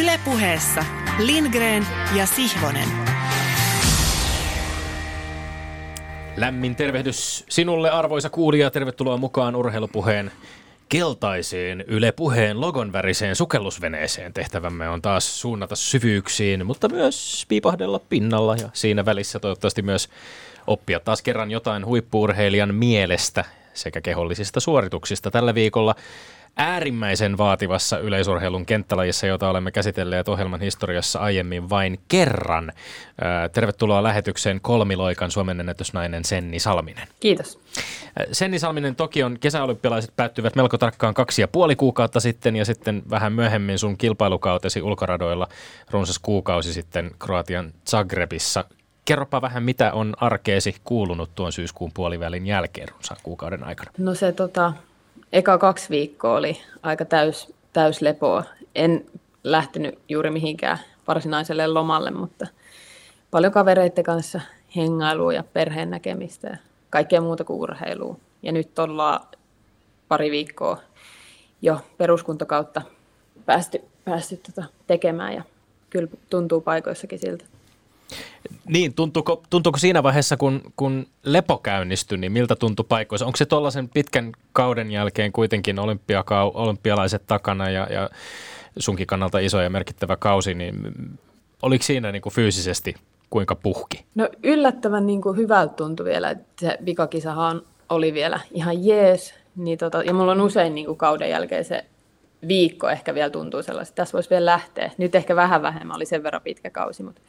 Ylepuheessa Lindgren ja Sihvonen. Lämmin tervehdys sinulle arvoisa kuulija. Tervetuloa mukaan urheilupuheen keltaiseen Yle Puheen logon väriseen sukellusveneeseen. Tehtävämme on taas suunnata syvyyksiin, mutta myös piipahdella pinnalla ja siinä välissä toivottavasti myös oppia taas kerran jotain huippuurheilijan mielestä sekä kehollisista suorituksista. Tällä viikolla äärimmäisen vaativassa yleisurheilun kenttälajissa, jota olemme käsitelleet ohjelman historiassa aiemmin vain kerran. Tervetuloa lähetykseen kolmiloikan Suomen ennätysnainen Senni Salminen. Kiitos. Senni Salminen Tokion kesäolympialaiset päättyivät melko tarkkaan kaksi ja puoli kuukautta sitten ja sitten vähän myöhemmin sun kilpailukautesi ulkoradoilla runsas kuukausi sitten Kroatian Zagrebissa. Kerropa vähän, mitä on arkeesi kuulunut tuon syyskuun puolivälin jälkeen runsaan kuukauden aikana. No se tota, eka kaksi viikkoa oli aika täys, täys lepoa. En lähtenyt juuri mihinkään varsinaiselle lomalle, mutta paljon kavereiden kanssa hengailua ja perheen näkemistä ja kaikkea muuta kuin urheilua. Ja nyt ollaan pari viikkoa jo peruskuntokautta päästy, päästy tota tekemään ja kyllä tuntuu paikoissakin siltä. Niin, tuntuuko, tuntuuko siinä vaiheessa, kun, kun lepo käynnistyi, niin miltä tuntui paikoissa? Onko se tuollaisen pitkän kauden jälkeen kuitenkin olympiakau, olympialaiset takana ja, ja sunkin kannalta iso ja merkittävä kausi, niin oliko siinä niin kuin fyysisesti kuinka puhki? No yllättävän niin kuin hyvältä tuntui vielä, että se vikakisahan oli vielä ihan jees. Niin tota, ja mulla on usein niin kuin kauden jälkeen se viikko ehkä vielä tuntuu sellaiset, että tässä voisi vielä lähteä. Nyt ehkä vähän vähemmän, oli sen verran pitkä kausi, mutta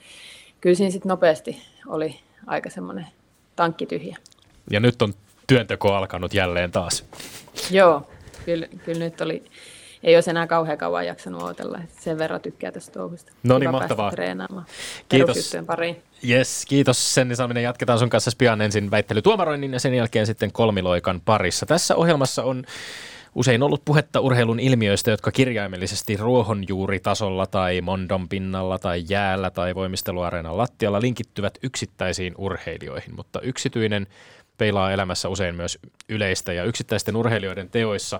kyllä siinä sitten nopeasti oli aika semmoinen tankki tyhjä. Ja nyt on työnteko alkanut jälleen taas. Joo, kyllä, kyllä nyt oli, ei olisi enää kauhean kauan jaksanut odotella. Sen verran tykkää tästä touhusta. No niin, mahtavaa. treenaamaan kiitos. pariin. Yes, kiitos Senni Salminen. Jatketaan sun kanssa pian ensin väittelytuomaroinnin ja sen jälkeen sitten kolmiloikan parissa. Tässä ohjelmassa on usein ollut puhetta urheilun ilmiöistä, jotka kirjaimellisesti ruohonjuuritasolla tai mondon pinnalla tai jäällä tai voimisteluareenan lattialla linkittyvät yksittäisiin urheilijoihin, mutta yksityinen peilaa elämässä usein myös yleistä ja yksittäisten urheilijoiden teoissa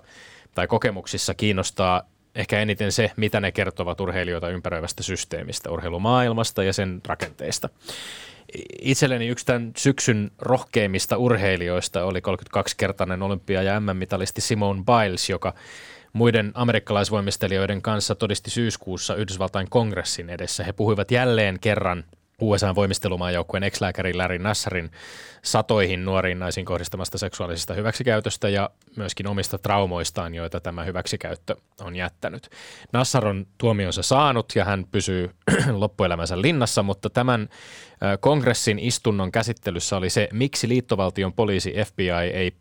tai kokemuksissa kiinnostaa ehkä eniten se, mitä ne kertovat urheilijoita ympäröivästä systeemistä, urheilumaailmasta ja sen rakenteista itselleni yksi tämän syksyn rohkeimmista urheilijoista oli 32-kertainen olympia- ja MM-mitalisti Simone Biles, joka muiden amerikkalaisvoimistelijoiden kanssa todisti syyskuussa Yhdysvaltain kongressin edessä. He puhuivat jälleen kerran – USA-voimistelumaajoukkueen ex-lääkäri Larry Nassarin satoihin nuoriin naisiin kohdistamasta seksuaalisesta hyväksikäytöstä ja myöskin omista traumoistaan, joita tämä hyväksikäyttö on jättänyt. Nassar on tuomionsa saanut ja hän pysyy loppuelämänsä linnassa, mutta tämän kongressin istunnon käsittelyssä oli se, miksi liittovaltion poliisi FBI ei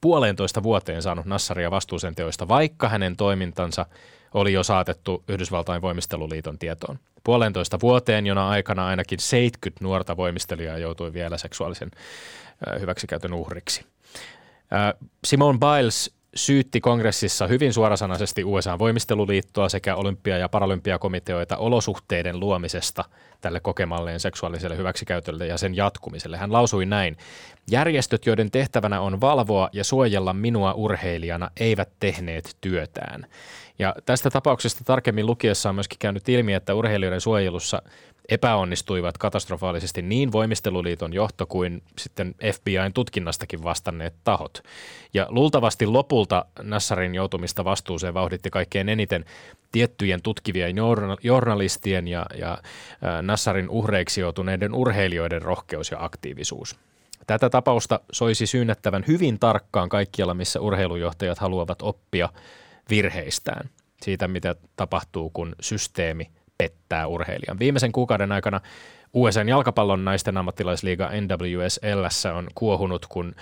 puolentoista vuoteen saanut Nassaria vastuuseen teoista, vaikka hänen toimintansa oli jo saatettu Yhdysvaltain voimisteluliiton tietoon. Puolentoista vuoteen, jona aikana ainakin 70 nuorta voimistelijaa joutui vielä seksuaalisen hyväksikäytön uhriksi. Simone Biles syytti kongressissa hyvin suorasanaisesti USA-voimisteluliittoa sekä olympia- ja paralympiakomiteoita olosuhteiden luomisesta tälle kokemalleen seksuaaliselle hyväksikäytölle ja sen jatkumiselle. Hän lausui näin. Järjestöt, joiden tehtävänä on valvoa ja suojella minua urheilijana, eivät tehneet työtään. Ja tästä tapauksesta tarkemmin lukiessa on myöskin käynyt ilmi, että urheilijoiden suojelussa epäonnistuivat katastrofaalisesti niin voimisteluliiton johto kuin sitten FBIn tutkinnastakin vastanneet tahot. Ja luultavasti lopulta Nassarin joutumista vastuuseen vauhditti kaikkein eniten tiettyjen tutkivien journalistien ja, ja Nassarin uhreiksi joutuneiden urheilijoiden rohkeus ja aktiivisuus. Tätä tapausta soisi syynnättävän hyvin tarkkaan kaikkialla, missä urheilujohtajat haluavat oppia virheistään, siitä mitä tapahtuu, kun systeemi pettää urheilijan. Viimeisen kuukauden aikana USA jalkapallon naisten ammattilaisliiga NWSL on kuohunut, kun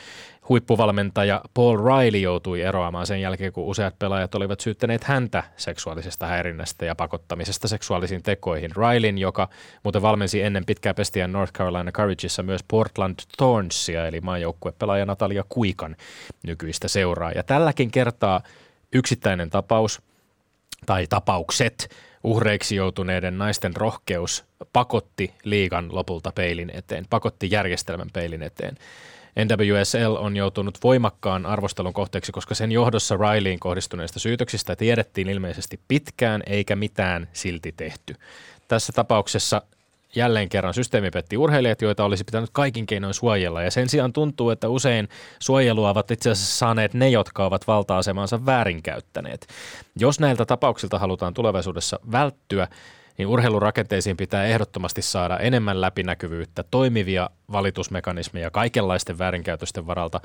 huippuvalmentaja Paul Riley joutui eroamaan sen jälkeen, kun useat pelaajat olivat syyttäneet häntä seksuaalisesta häirinnästä ja pakottamisesta seksuaalisiin tekoihin. Rileyn, joka muuten valmensi ennen pitkää pestiä North Carolina Courageissa myös Portland Thornsia, eli maajoukkuepelaaja Natalia Kuikan nykyistä seuraa. Ja tälläkin kertaa yksittäinen tapaus tai tapaukset – uhreiksi joutuneiden naisten rohkeus pakotti liigan lopulta peilin eteen, pakotti järjestelmän peilin eteen. NWSL on joutunut voimakkaan arvostelun kohteeksi, koska sen johdossa Rileyin kohdistuneista syytöksistä tiedettiin ilmeisesti pitkään eikä mitään silti tehty. Tässä tapauksessa jälleen kerran systeemi petti urheilijat, joita olisi pitänyt kaikin keinoin suojella. Ja sen sijaan tuntuu, että usein suojelua ovat itse asiassa saaneet ne, jotka ovat valta-asemansa väärinkäyttäneet. Jos näiltä tapauksilta halutaan tulevaisuudessa välttyä, niin urheilurakenteisiin pitää ehdottomasti saada enemmän läpinäkyvyyttä, toimivia valitusmekanismeja kaikenlaisten väärinkäytösten varalta,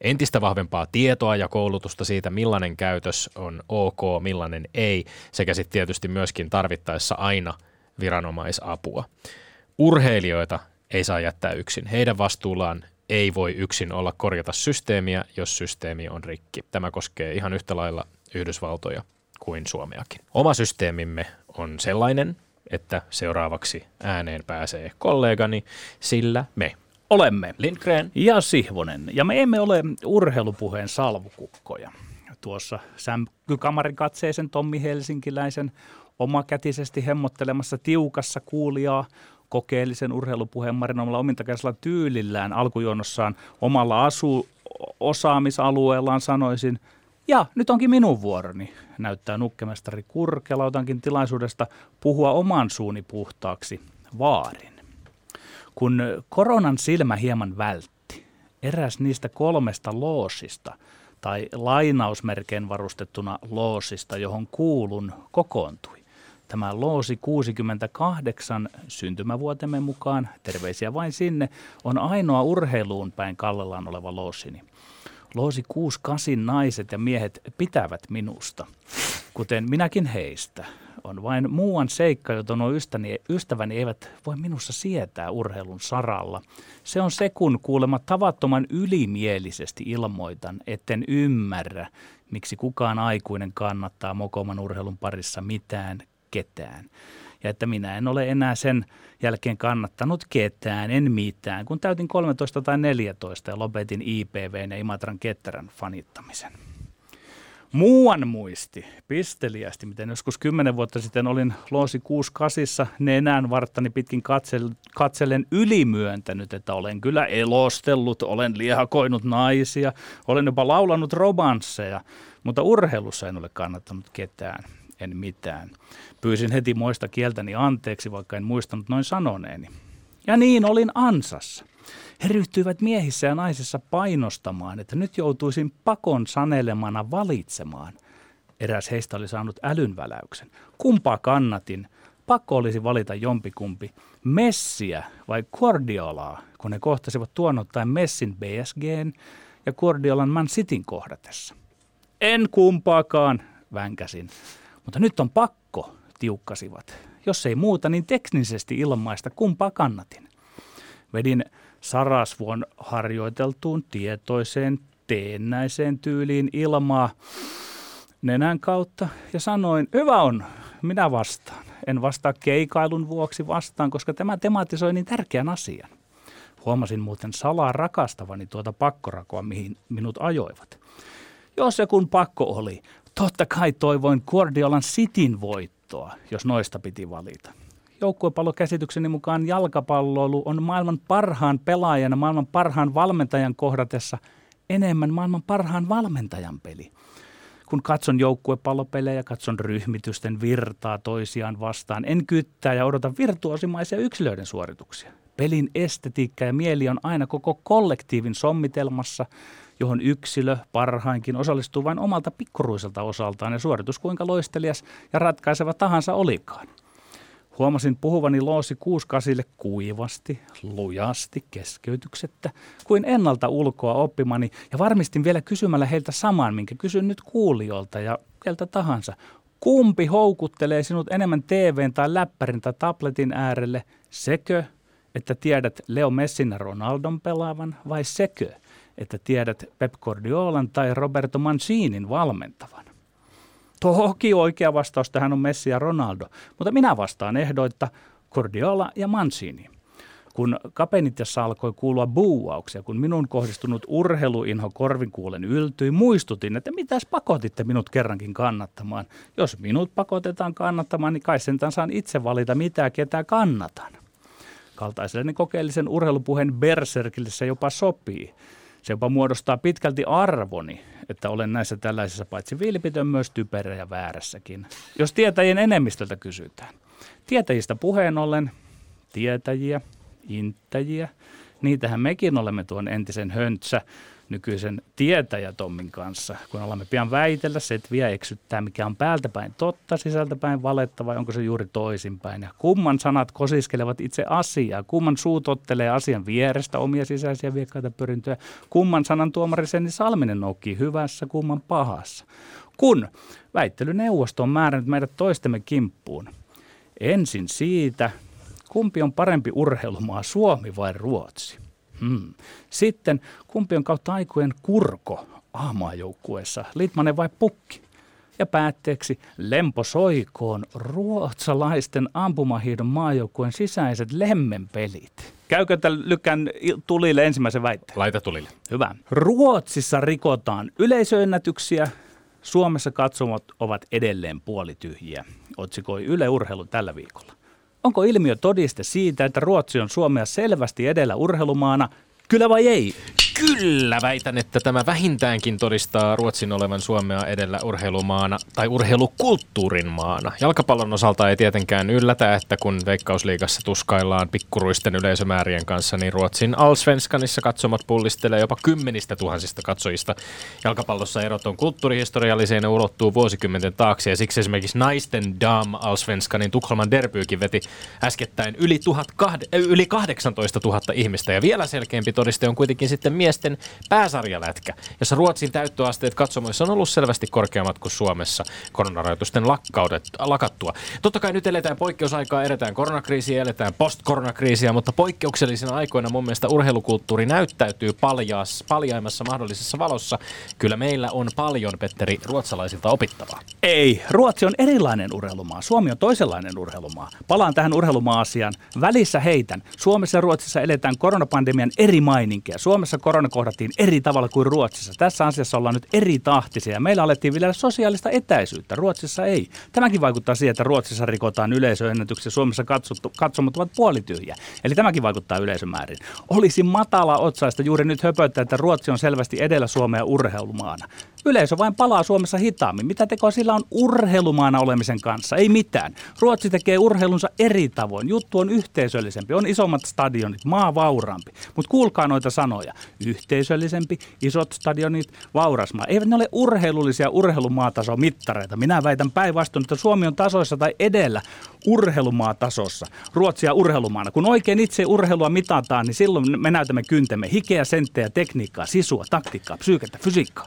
entistä vahvempaa tietoa ja koulutusta siitä, millainen käytös on ok, millainen ei, sekä sitten tietysti myöskin tarvittaessa aina viranomaisapua. Urheilijoita ei saa jättää yksin. Heidän vastuullaan ei voi yksin olla korjata systeemiä, jos systeemi on rikki. Tämä koskee ihan yhtä lailla Yhdysvaltoja kuin Suomeakin. Oma systeemimme on sellainen, että seuraavaksi ääneen pääsee kollegani, sillä me olemme Lindgren ja Sihvonen. Ja me emme ole urheilupuheen salvukukkoja. Tuossa sämpykamarin katseisen Tommi Helsinkiläisen omakätisesti hemmottelemassa tiukassa kuulijaa kokeellisen urheilupuheen marinoimalla omintakeisella tyylillään alkujonossaan omalla asu osaamisalueellaan sanoisin – ja nyt onkin minun vuoroni, näyttää nukkemestari Kurkela. Otankin tilaisuudesta puhua oman suuni puhtaaksi vaarin. Kun koronan silmä hieman vältti, eräs niistä kolmesta loosista tai lainausmerkeen varustettuna loosista, johon kuulun, kokoontui. Tämä loosi 68 syntymävuotemme mukaan, terveisiä vain sinne, on ainoa urheiluun päin kallellaan oleva loosini. Loosi 68 naiset ja miehet pitävät minusta, kuten minäkin heistä. On vain muuan seikka, jota nuo ystäväni, ystäväni eivät voi minussa sietää urheilun saralla. Se on se, kun kuulemma tavattoman ylimielisesti ilmoitan, etten ymmärrä, miksi kukaan aikuinen kannattaa mokoman urheilun parissa mitään ketään ja että minä en ole enää sen jälkeen kannattanut ketään, en mitään, kun täytin 13 tai 14 ja lopetin IPVn ja Imatran ketterän fanittamisen. Muuan muisti pisteliästi, miten joskus kymmenen vuotta sitten olin Loosi 68 nenään varttani pitkin katsellen ylimyöntänyt, että olen kyllä elostellut, olen liehakoinut naisia, olen jopa laulanut romansseja, mutta urheilussa en ole kannattanut ketään en mitään. Pyysin heti moista kieltäni anteeksi, vaikka en muistanut noin sanoneeni. Ja niin olin ansassa. He ryhtyivät miehissä ja naisissa painostamaan, että nyt joutuisin pakon sanelemana valitsemaan. Eräs heistä oli saanut älynväläyksen. Kumpaa kannatin? Pakko olisi valita jompikumpi. Messiä vai Cordiolaa, kun ne kohtasivat tuonottaen Messin BSGn ja Cordiolan Man Cityn kohdatessa. En kumpaakaan, vänkäsin. Mutta nyt on pakko, tiukkasivat. Jos ei muuta, niin teknisesti ilmaista, kumpaa kannatin. Vedin sarasvuon harjoiteltuun tietoiseen teennäiseen tyyliin ilmaa nenän kautta ja sanoin, hyvä on, minä vastaan. En vastaa keikailun vuoksi vastaan, koska tämä tematisoi niin tärkeän asian. Huomasin muuten salaa rakastavani tuota pakkorakoa, mihin minut ajoivat. Jos se kun pakko oli, Totta kai toivoin Guardiolan Sitin voittoa, jos noista piti valita. Joukkuepallokäsitykseni mukaan jalkapalloilu on maailman parhaan pelaajan ja maailman parhaan valmentajan kohdatessa enemmän maailman parhaan valmentajan peli. Kun katson joukkuepallopelejä, katson ryhmitysten virtaa toisiaan vastaan, en kyttää ja odota virtuosimaisia yksilöiden suorituksia. Pelin estetiikka ja mieli on aina koko kollektiivin sommitelmassa – johon yksilö parhainkin osallistuu vain omalta pikkuruiselta osaltaan ja suoritus kuinka loistelias ja ratkaiseva tahansa olikaan. Huomasin puhuvani Loosi 68 kuivasti, lujasti, keskeytyksettä, kuin ennalta ulkoa oppimani, ja varmistin vielä kysymällä heiltä saman, minkä kysyn nyt kuulijoilta ja keltä tahansa. Kumpi houkuttelee sinut enemmän TVn tai läppärin tai tabletin äärelle, sekö, että tiedät Leo Messin ja Ronaldon pelaavan, vai sekö, että tiedät Pep Guardiolan tai Roberto Mancinin valmentavan? Toki oikea vastaus tähän on Messi ja Ronaldo, mutta minä vastaan ehdoitta Guardiola ja Mancini. Kun Kapenitjassa alkoi kuulua buuauksia, kun minun kohdistunut urheiluinho korvinkuulen yltyi, muistutin, että mitäs pakotitte minut kerrankin kannattamaan. Jos minut pakotetaan kannattamaan, niin kai sentään saan itse valita, mitä ketä kannatan. kaltaiselle, kokeellisen urheilupuheen berserkille se jopa sopii. Se jopa muodostaa pitkälti arvoni, että olen näissä tällaisissa paitsi vilpitön myös typerä ja väärässäkin. Jos tietäjien enemmistöltä kysytään. Tietäjistä puheen ollen, tietäjiä, inttäjiä, niitähän mekin olemme tuon entisen höntsä nykyisen tietäjätommin kanssa, kun alamme pian väitellä, setviä eksyttää, mikä on päältäpäin totta, sisältäpäin valetta vai onko se juuri toisinpäin. Ja kumman sanat kosiskelevat itse asiaa, kumman suu tottelee asian vierestä omia sisäisiä viekkaita pyrintöjä, kumman sanan tuomari Senni Salminen noukkii hyvässä, kumman pahassa. Kun väittelyneuvosto on määrännyt meidät toistemme kimppuun, ensin siitä, kumpi on parempi urheilumaa, Suomi vai Ruotsi? Hmm. Sitten, kumpi on kautta aikojen kurko aamaajoukkueessa, Litmanen vai Pukki? Ja päätteeksi Lempo soikoon ruotsalaisten ampumahiidon maajoukkueen sisäiset lemmenpelit. Käykö tällä lykkään tulille ensimmäisen väitteen? Laita tulille. Hyvä. Ruotsissa rikotaan yleisöennätyksiä, Suomessa katsomot ovat edelleen puolityhjiä, otsikoi Yle Urheilu tällä viikolla. Onko ilmiö todiste siitä, että Ruotsi on Suomea selvästi edellä urheilumaana? Kyllä vai ei? Kyllä, väitän, että tämä vähintäänkin todistaa Ruotsin olevan Suomea edellä urheilumaana tai urheilukulttuurin maana. Jalkapallon osalta ei tietenkään yllätä, että kun Veikkausliigassa tuskaillaan pikkuruisten yleisömäärien kanssa, niin Ruotsin Allsvenskanissa katsomot pullistelee jopa kymmenistä tuhansista katsojista. Jalkapallossa erot on kulttuurihistorialliseen ulottuu vuosikymmenten taakse ja siksi esimerkiksi naisten Dam Allsvenskanin Tukholman derbyykin veti äskettäin yli, 1000, yli 18 000 ihmistä ja vielä selkeämpi todiste on kuitenkin sitten miesten pääsarjalätkä, jossa Ruotsin täyttöasteet katsomoissa on ollut selvästi korkeammat kuin Suomessa koronarajoitusten lakkaudet, lakattua. Totta kai nyt eletään poikkeusaikaa, eletään koronakriisiä, eletään post-koronakriisiä, mutta poikkeuksellisina aikoina mun mielestä urheilukulttuuri näyttäytyy paljaas, paljaimmassa mahdollisessa valossa. Kyllä meillä on paljon, Petteri, ruotsalaisilta opittavaa. Ei, Ruotsi on erilainen urheilumaa. Suomi on toisenlainen urheilumaa. Palaan tähän urheilumaa-asiaan. Välissä heitän. Suomessa ja Ruotsissa eletään koronapandemian eri maininkeja. Suomessa korona kohdattiin eri tavalla kuin Ruotsissa. Tässä asiassa ollaan nyt eri tahtisia. Meillä alettiin vielä sosiaalista etäisyyttä, Ruotsissa ei. Tämäkin vaikuttaa siihen, että Ruotsissa rikotaan yleisöennätyksiä, Suomessa katsottu, katsomot ovat puolityhjä. Eli tämäkin vaikuttaa yleisömäärin. Olisi matala otsaista juuri nyt höpöttää, että Ruotsi on selvästi edellä Suomea urheilumaana. Yleisö vain palaa Suomessa hitaammin. Mitä tekoa sillä on urheilumaana olemisen kanssa? Ei mitään. Ruotsi tekee urheilunsa eri tavoin. Juttu on yhteisöllisempi, on isommat stadionit, maa vauraampi. Mutta kuulkaa noita sanoja. Yhteisöllisempi, isot stadionit, vauras maa. Eivät ne ole urheilullisia urheilumaatason mittareita. Minä väitän päinvastoin, että Suomi on tasoissa tai edellä urheilumaatasossa. Ruotsia urheilumaana. Kun oikein itse urheilua mitataan, niin silloin me näytämme kyntemme. Hikeä, senttejä, tekniikkaa, sisua, taktiikkaa, psyykettä, fysiikkaa.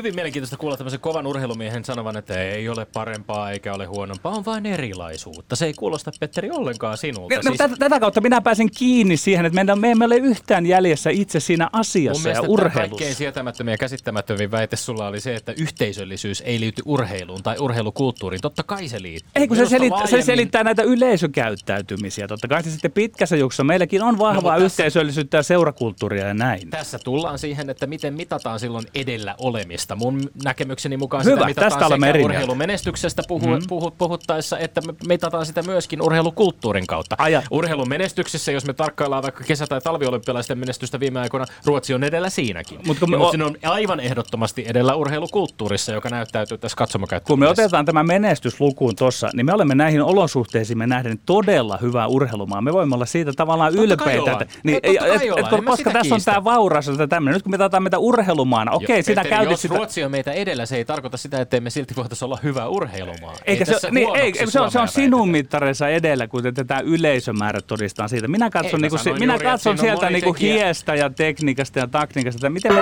Hyvin mielenkiintoista kuulla tämmöisen kovan urheilumiehen sanovan, että ei ole parempaa eikä ole huonompaa, on vain erilaisuutta. Se ei kuulosta, Petteri, ollenkaan sinulta. No, siis... tätä, tätä kautta minä pääsen kiinni siihen, että meidän, me emme ole yhtään jäljessä itse siinä asiassa ja urheilussa. kaikkein sietämättömiä ja käsittämättömin väite sulla oli se, että yhteisöllisyys ei liity urheiluun tai urheilukulttuuriin. Totta kai se liittyy. Ei kun se, selit, laajemmin... se selittää näitä yleisökäyttäytymisiä. Totta kai se sitten pitkässä juoksussa meilläkin on vahvaa no, yhteisöllisyyttä ja seurakulttuuria ja näin. Tässä tullaan siihen, että miten mitataan silloin edellä olemista. Mun näkemykseni mukaan Hyvä, sitä mitataan tästä sekä eri urheilumenestyksestä puhu, mm. puhu, puhuttaessa, että me mitataan sitä myöskin urheilukulttuurin kautta. Aja. Urheilumenestyksessä, jos me tarkkaillaan vaikka kesä- tai talviolympialaisten menestystä viime aikoina, Ruotsi on edellä siinäkin. Mut kun me o- on aivan ehdottomasti edellä urheilukulttuurissa, joka näyttäytyy tässä katsomakäyttämisessä. Kun me otetaan tämä menestyslukuun tuossa, niin me olemme näihin olosuhteisiin nähden todella hyvä urheilumaa. Me voimme olla siitä tavallaan Totta ylpeitä. Että, niin, et, et, et, koska tässä on tämä vauras, että tämmöinen. Nyt kun me mitataan meitä urheilumaana, okei, okay, sinä käytit jos sitä. Ruotsi on meitä edellä, se ei tarkoita sitä, että me silti voitaisiin olla hyvä urheilumaa. Eikä ei se, niin, ei, se, on, se on sinun mittareissa edellä, kun tätä yleisömäärät todistaa siitä. Minä katson, niinku, si, minä katson sieltä niinku hiestä ja tekniikasta ja taktiikasta, että miten me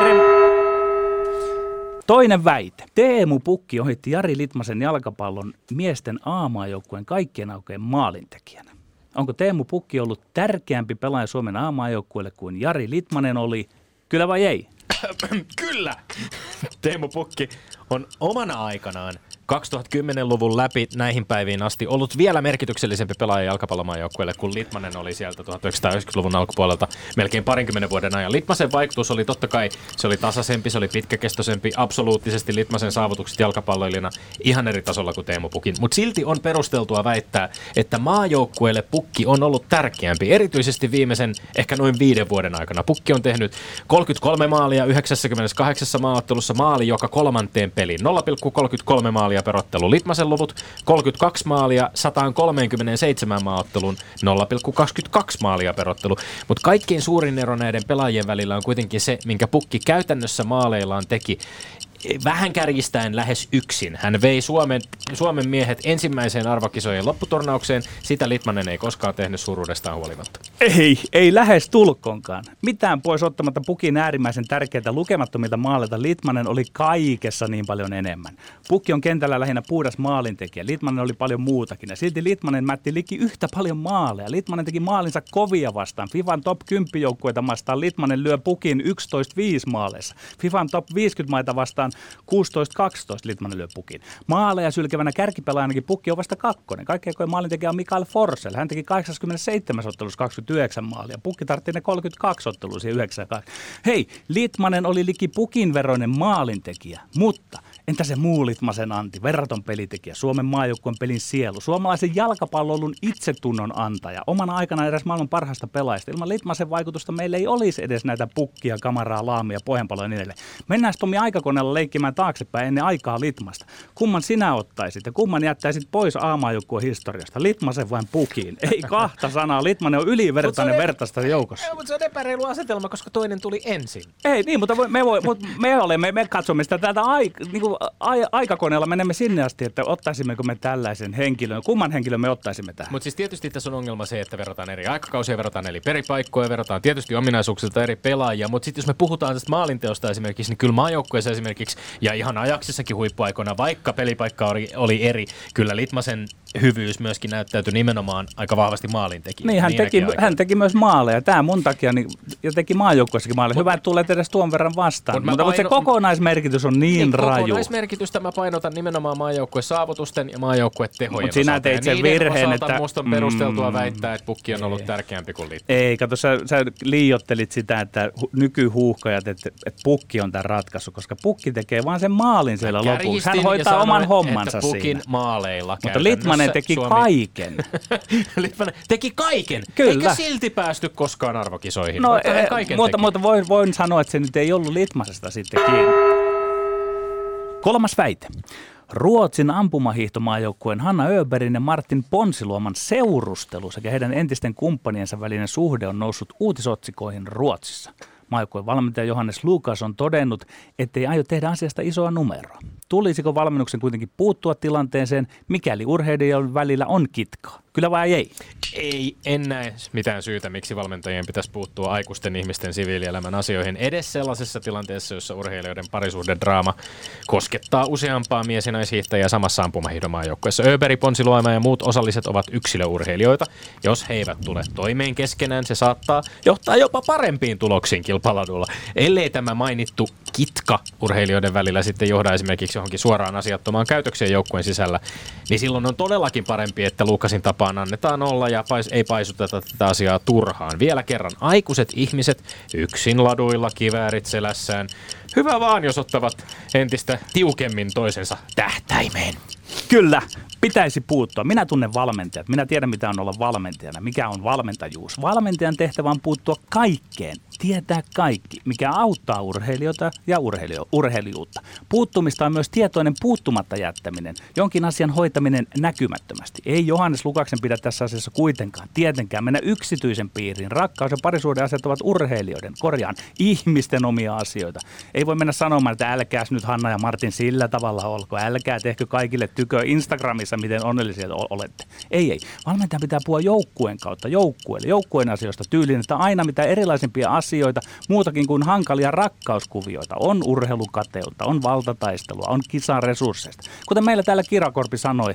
Toinen väite. Teemu Pukki ohitti Jari Litmasen jalkapallon miesten aamaajoukkueen kaikkien aukeen maalintekijänä. Onko Teemu Pukki ollut tärkeämpi pelaaja Suomen aamaajoukkueelle kuin Jari Litmanen oli? Kyllä vai ei? Kyllä! Teemu Pukki on omana aikanaan 2010-luvun läpi näihin päiviin asti ollut vielä merkityksellisempi pelaaja jalkapallomaajoukkueelle kuin Litmanen oli sieltä 1990-luvun alkupuolelta melkein parinkymmenen vuoden ajan. Litmasen vaikutus oli totta kai, se oli tasaisempi, se oli pitkäkestoisempi, absoluuttisesti Litmasen saavutukset jalkapalloilijana ihan eri tasolla kuin Teemu Pukin. Mutta silti on perusteltua väittää, että maajoukkueelle Pukki on ollut tärkeämpi, erityisesti viimeisen ehkä noin viiden vuoden aikana. Pukki on tehnyt 33 maalia 98 maaottelussa maali joka kolmanteen peliin. 0,33 maalia per ottelu. Litmasen luvut 32 maalia 137 maaottelun 0,22 maalia per ottelu. Mutta kaikkein suurin ero näiden pelaajien välillä on kuitenkin se, minkä Pukki käytännössä maaleillaan teki vähän kärjistäen lähes yksin. Hän vei Suomen, Suomen miehet ensimmäiseen arvokisojen lopputurnaukseen. Sitä Litmanen ei koskaan tehnyt suruudestaan huolimatta. Ei, ei lähes tulkonkaan. Mitään pois ottamatta pukin äärimmäisen tärkeitä lukemattomilta maaleilta Litmanen oli kaikessa niin paljon enemmän. Pukki on kentällä lähinnä puhdas maalintekijä. Litmanen oli paljon muutakin. Ja silti Litmanen mätti liki yhtä paljon maaleja. Litmanen teki maalinsa kovia vastaan. FIFAn top 10 joukkueita vastaan Litmanen lyö pukin 11-5 maaleissa. FIFAn top 50 maita vastaan 16-12 Litmanen lyö pukin. Maaleja sylkevänä kärkipelaajanakin pukki on vasta kakkonen. Kaikkein maalintekijä on Mikael Forsell. Hän teki 87 ottelussa 29 maalia. Pukki tartti ne 32 ottelussa 92. Hei, Litmanen oli liki pukin veroinen maalintekijä, mutta Entä se muu Litmasen Antti, verraton pelitekijä, Suomen maajoukkueen pelin sielu, suomalaisen jalkapallon itsetunnon antaja, omana aikana edes maailman parhaista pelaajista. Ilman Litmasen vaikutusta meillä ei olisi edes näitä pukkia, kamaraa, laamia, pohjanpaloja ja niin edelleen. Mennään Tomi aikakoneella leikkimään taaksepäin ennen aikaa Litmasta. Kumman sinä ottaisit ja kumman jättäisit pois aamaajoukkueen historiasta? Litmasen vain pukiin. Ei kahta sanaa. Litmanen on ylivertainen on vertaista joukossa. Ei, mutta se on epäreilu asetelma, koska toinen tuli ensin. Ei niin, mutta me, voi, me olemme, me katsomme sitä täältä aika, niin kuin aikakoneella menemme sinne asti, että ottaisimmeko me tällaisen henkilön. Kumman henkilön me ottaisimme tähän? Mutta siis tietysti tässä on ongelma se, että verrataan eri aikakausia, verrataan eri peripaikkoja, verrataan tietysti ominaisuuksilta eri pelaajia. Mutta sitten jos me puhutaan tästä maalinteosta esimerkiksi, niin kyllä maajoukkueessa esimerkiksi ja ihan ajaksissakin huippuaikoina, vaikka pelipaikka oli, oli eri, kyllä Litmasen hyvyys myöskin näyttäytyi nimenomaan aika vahvasti maalintekijä. Niin, hän teki, hän teki myös maaleja. Tämä mun takia niin, ja teki maajoukkueessakin maaleja. Hyvä, että tulee edes tuon verran vastaan. Mut mutta, mutta se kokonaismerkitys on niin, niin raju. Kokonaismerkitystä mä painotan nimenomaan maajoukkueen saavutusten ja maajoukkueen tehojen Mutta sinä teit sen virheen, että... Musta on perusteltua mm, väittää, että pukki on ollut ei. tärkeämpi kuin liitto. Ei, kato, sä, sä liiottelit sitä, että nykyhuuhkajat, että, että pukki on tämä ratkaisu, koska pukki tekee vaan sen maalin siellä lopuksi. Hän hoitaa sanoin, oman hommansa että pukin siinä. maaleilla Mutta Litmanen teki Suomi... kaiken. Litmanen teki kaiken, Kyllä. eikä silti päästy koskaan arvokisoihin. No, e, mutta, mutta voin, voin sanoa, että se nyt ei ollut Litmasesta sitten kiinni. Kolmas väite. Ruotsin ampumahiihtomaajoukkueen Hanna Öberin ja Martin Ponsiluoman seurustelu sekä heidän entisten kumppaniensa välinen suhde on noussut uutisotsikoihin Ruotsissa. Maajoukkueen valmentaja Johannes Lukas on todennut, ettei aio tehdä asiasta isoa numeroa. Tulisiko valmennuksen kuitenkin puuttua tilanteeseen, mikäli urheilijoiden välillä on kitkaa? Kyllä vai ei? Ei, en näe mitään syytä, miksi valmentajien pitäisi puuttua aikuisten ihmisten siviilielämän asioihin edes sellaisessa tilanteessa, jossa urheilijoiden parisuhdedraama koskettaa useampaa mies- ja naishiihtäjää samassa ampumahihdomaajoukkueessa. Öberi, Ponsiluoma ja muut osalliset ovat yksilöurheilijoita. Jos he eivät tule toimeen keskenään, se saattaa johtaa jopa parempiin tuloksiin kilpaladulla, ellei tämä mainittu kitka urheilijoiden välillä sitten johda esimerkiksi johonkin suoraan asiattomaan käytökseen joukkueen sisällä, niin silloin on todellakin parempi, että Lukasin tapaan annetaan olla ja pais, ei paisuteta tätä asiaa turhaan. Vielä kerran, aikuiset ihmiset yksin laduilla, kiväärit selässään. Hyvä vaan, jos ottavat entistä tiukemmin toisensa tähtäimeen. Kyllä, pitäisi puuttua. Minä tunnen valmentajat. Minä tiedän, mitä on olla valmentajana. Mikä on valmentajuus. Valmentajan tehtävä on puuttua kaikkeen. Tietää kaikki, mikä auttaa urheilijoita ja urheilio- urheilijuutta. Puuttumista on myös tietoinen puuttumatta jättäminen. Jonkin asian hoitaminen näkymättömästi. Ei Johannes Lukaksen pidä tässä asiassa kuitenkaan. Tietenkään mennä yksityisen piiriin. Rakkaus ja parisuuden asiat ovat urheilijoiden, korjaan, ihmisten omia asioita. Ei voi mennä sanomaan, että älkääs nyt Hanna ja Martin sillä tavalla olko. Älkää tehkö kaikille tykö Instagramissa, miten onnellisia olette. Ei, ei. Valmentaja pitää puhua joukkueen kautta, joukkueelle, joukkueen asioista tyyliin, että aina mitä erilaisimpia asioita asioita, muutakin kuin hankalia rakkauskuvioita. On urheilukateutta, on valtataistelua, on kisaresursseista. Kuten meillä täällä Kirakorpi sanoi,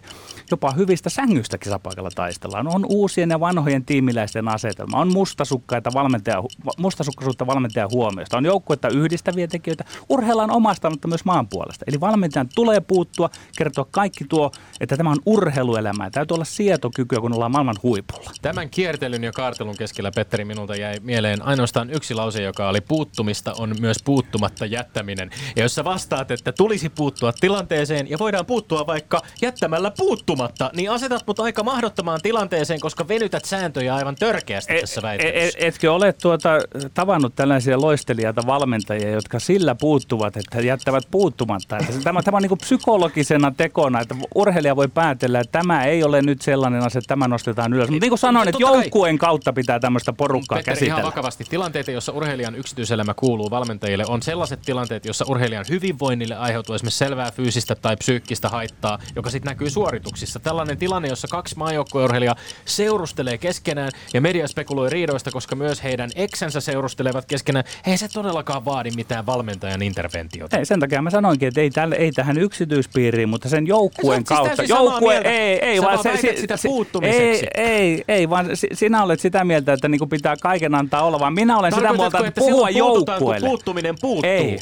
jopa hyvistä sängyistä kisapaikalla taistellaan. On uusien ja vanhojen tiimiläisten asetelma, on mustasukkaita valmentaja, mustasukkaisuutta valmentajan huomioista, on joukkuetta yhdistäviä tekijöitä, urheillaan omasta, mutta myös maan puolesta. Eli valmentajan tulee puuttua, kertoa kaikki tuo, että tämä on urheiluelämää. Täytyy olla sietokykyä, kun ollaan maailman huipulla. Tämän kiertelyn ja kaartelun keskellä, Petteri, minulta jäi mieleen ainoastaan yksi lause, joka oli puuttumista on myös puuttumatta jättäminen. Ja jos sä vastaat, että tulisi puuttua tilanteeseen ja voidaan puuttua vaikka jättämällä puuttumatta, niin asetat mut aika mahdottomaan tilanteeseen, koska venytät sääntöjä aivan törkeästi tässä e, väittelyssä. Et, etkö ole tuota, tavannut tällaisia loistelijaita valmentajia, jotka sillä puuttuvat, että jättävät puuttumatta? Että tämä, tämä on niin psykologisena tekona, että urheilija voi päätellä, että tämä ei ole nyt sellainen asia, että tämä nostetaan ylös. Mutta niin kuin sanoin, että joukkueen kautta pitää tämmöistä porukkaa Petteri, käsitellä. ihan vakavasti. Tilanteita, joissa urheilijan yksityiselämä kuuluu valmentajille, on sellaiset tilanteet, joissa urheilijan hyvinvoinnille aiheutuu esimerkiksi selvää fyysistä tai psyykkistä haittaa, joka sitten näkyy suorituksissa. Tällainen tilanne, jossa kaksi maajoukkueurheilijaa seurustelee keskenään ja media spekuloi riidoista, koska myös heidän eksänsä seurustelevat keskenään. Ei se todellakaan vaadi mitään valmentajan interventiota. Ei, sen takia mä sanoinkin, että ei, tälle, ei tähän yksityispiiriin, mutta sen joukkueen kautta. Siis joukkue, ei, ei, Sä vaan se, sitä ei, ei, ei, vaan sinä olet sitä mieltä, että niinku pitää kaiken antaa olla, vaan minä olen sitä mieltä, että puhua joukkueelle. puuttuminen puuttuu? Ei,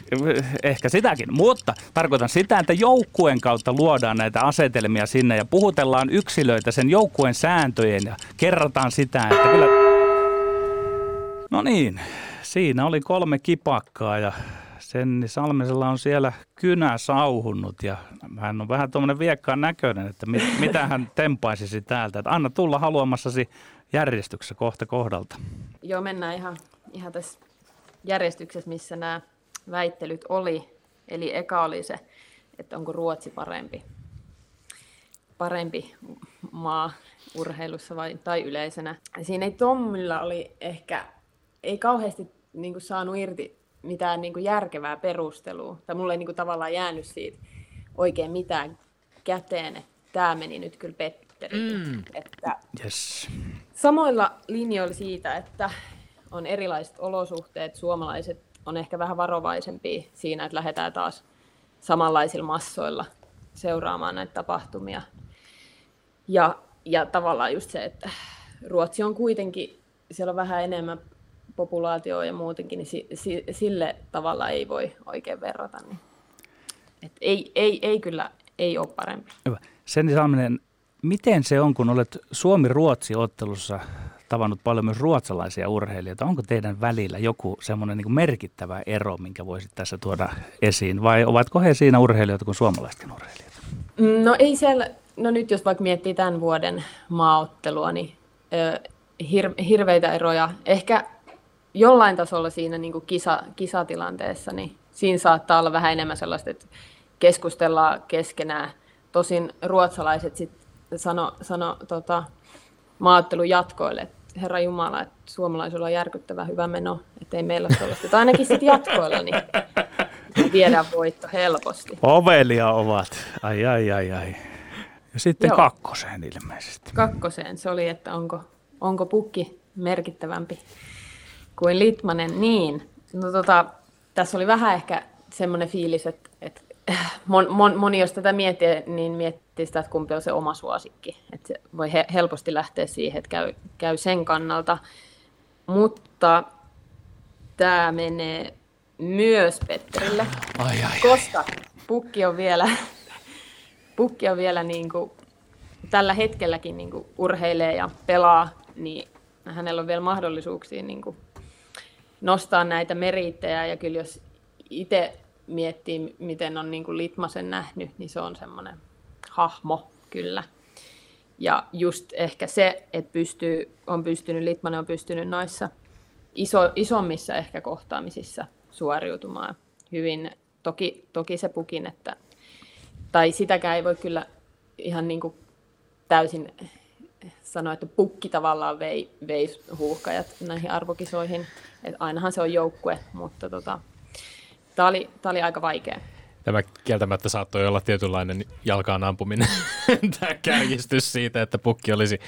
ehkä sitäkin, mutta tarkoitan sitä, että joukkueen kautta luodaan näitä asetelmia sinne ja puhutellaan yksilöitä sen joukkueen sääntöjen ja kerrotaan sitä, että kyllä... No niin, siinä oli kolme kipakkaa ja Senni Salmisella on siellä kynä sauhunnut ja hän on vähän tuommoinen viekkaan näköinen, että mit, mitä hän tempaisisi täältä. Että anna tulla haluamassasi järjestyksessä kohta kohdalta. Joo, mennään ihan, ihan tässä järjestyksessä, missä nämä väittelyt oli. Eli eka oli se, että onko Ruotsi parempi, parempi maa urheilussa vai, tai yleisenä. Siinä ei Tommilla oli ehkä, ei kauheasti niin kuin saanut irti mitään niin kuin järkevää perustelua. Tai mulle ei niin kuin tavallaan jäänyt siitä oikein mitään käteen, että tämä meni nyt kyllä Petterille. Mm. Että yes. Samoilla linjoilla siitä, että on erilaiset olosuhteet, suomalaiset on ehkä vähän varovaisempia siinä, että lähdetään taas samanlaisilla massoilla seuraamaan näitä tapahtumia. Ja, ja tavallaan just se, että Ruotsi on kuitenkin, siellä on vähän enemmän populaatioon ja muutenkin, niin si, si, sille tavalla ei voi oikein verrata. Niin. Et ei, ei, ei kyllä, ei ole parempi. Hyvä. Senni Salminen, miten se on, kun olet Suomi-Ruotsi-ottelussa tavannut paljon myös ruotsalaisia urheilijoita. Onko teidän välillä joku semmoinen niin merkittävä ero, minkä voisit tässä tuoda esiin? Vai ovatko he siinä urheilijoita kuin suomalaisetkin urheilijat? No ei siellä, no nyt jos vaikka miettii tämän vuoden maaottelua, niin hir, hirveitä eroja. Ehkä jollain tasolla siinä niin kuin kisa, kisatilanteessa, niin siinä saattaa olla vähän enemmän sellaista, että keskustellaan keskenään. Tosin ruotsalaiset sitten sano, sano tota, maattelun jatkoille, että Herra Jumala, että suomalaisilla on järkyttävän hyvä meno, että ei meillä ole sellaista. Tai ainakin sitten jatkoilla, niin viedään voitto helposti. Ovelia ovat. Ai, ai, ai, ai. Ja sitten Joo. kakkoseen ilmeisesti. Kakkoseen se oli, että onko, onko pukki merkittävämpi kuin Litmanen, niin. No tota, tässä oli vähän ehkä semmoinen fiilis, että, että mon, mon, moni, jos tätä miettii, niin miettii sitä, että kumpi on se oma suosikki. Että se voi he, helposti lähteä siihen, että käy, käy sen kannalta. Mutta tämä menee myös Petterille, ai, ai, koska pukki on vielä, pukki on vielä niin kuin, tällä hetkelläkin niin kuin urheilee ja pelaa, niin hänellä on vielä mahdollisuuksia niin kuin nostaa näitä merittejä ja kyllä jos itse miettii, miten on niin kuin Litmasen nähnyt, niin se on semmoinen hahmo kyllä. Ja just ehkä se, että pystyy, on pystynyt, Litmanen on pystynyt noissa iso, isommissa ehkä kohtaamisissa suoriutumaan hyvin. Toki, toki se pukin, että, tai sitäkään ei voi kyllä ihan niin kuin täysin sanoa, että pukki tavallaan vei, vei huuhkajat näihin arvokisoihin. Et ainahan se on joukkue, mutta tota, tämä oli, oli aika vaikea. Tämä kieltämättä saattoi olla tietynlainen jalkaan ampuminen, tämä kärjistys siitä, että pukki olisi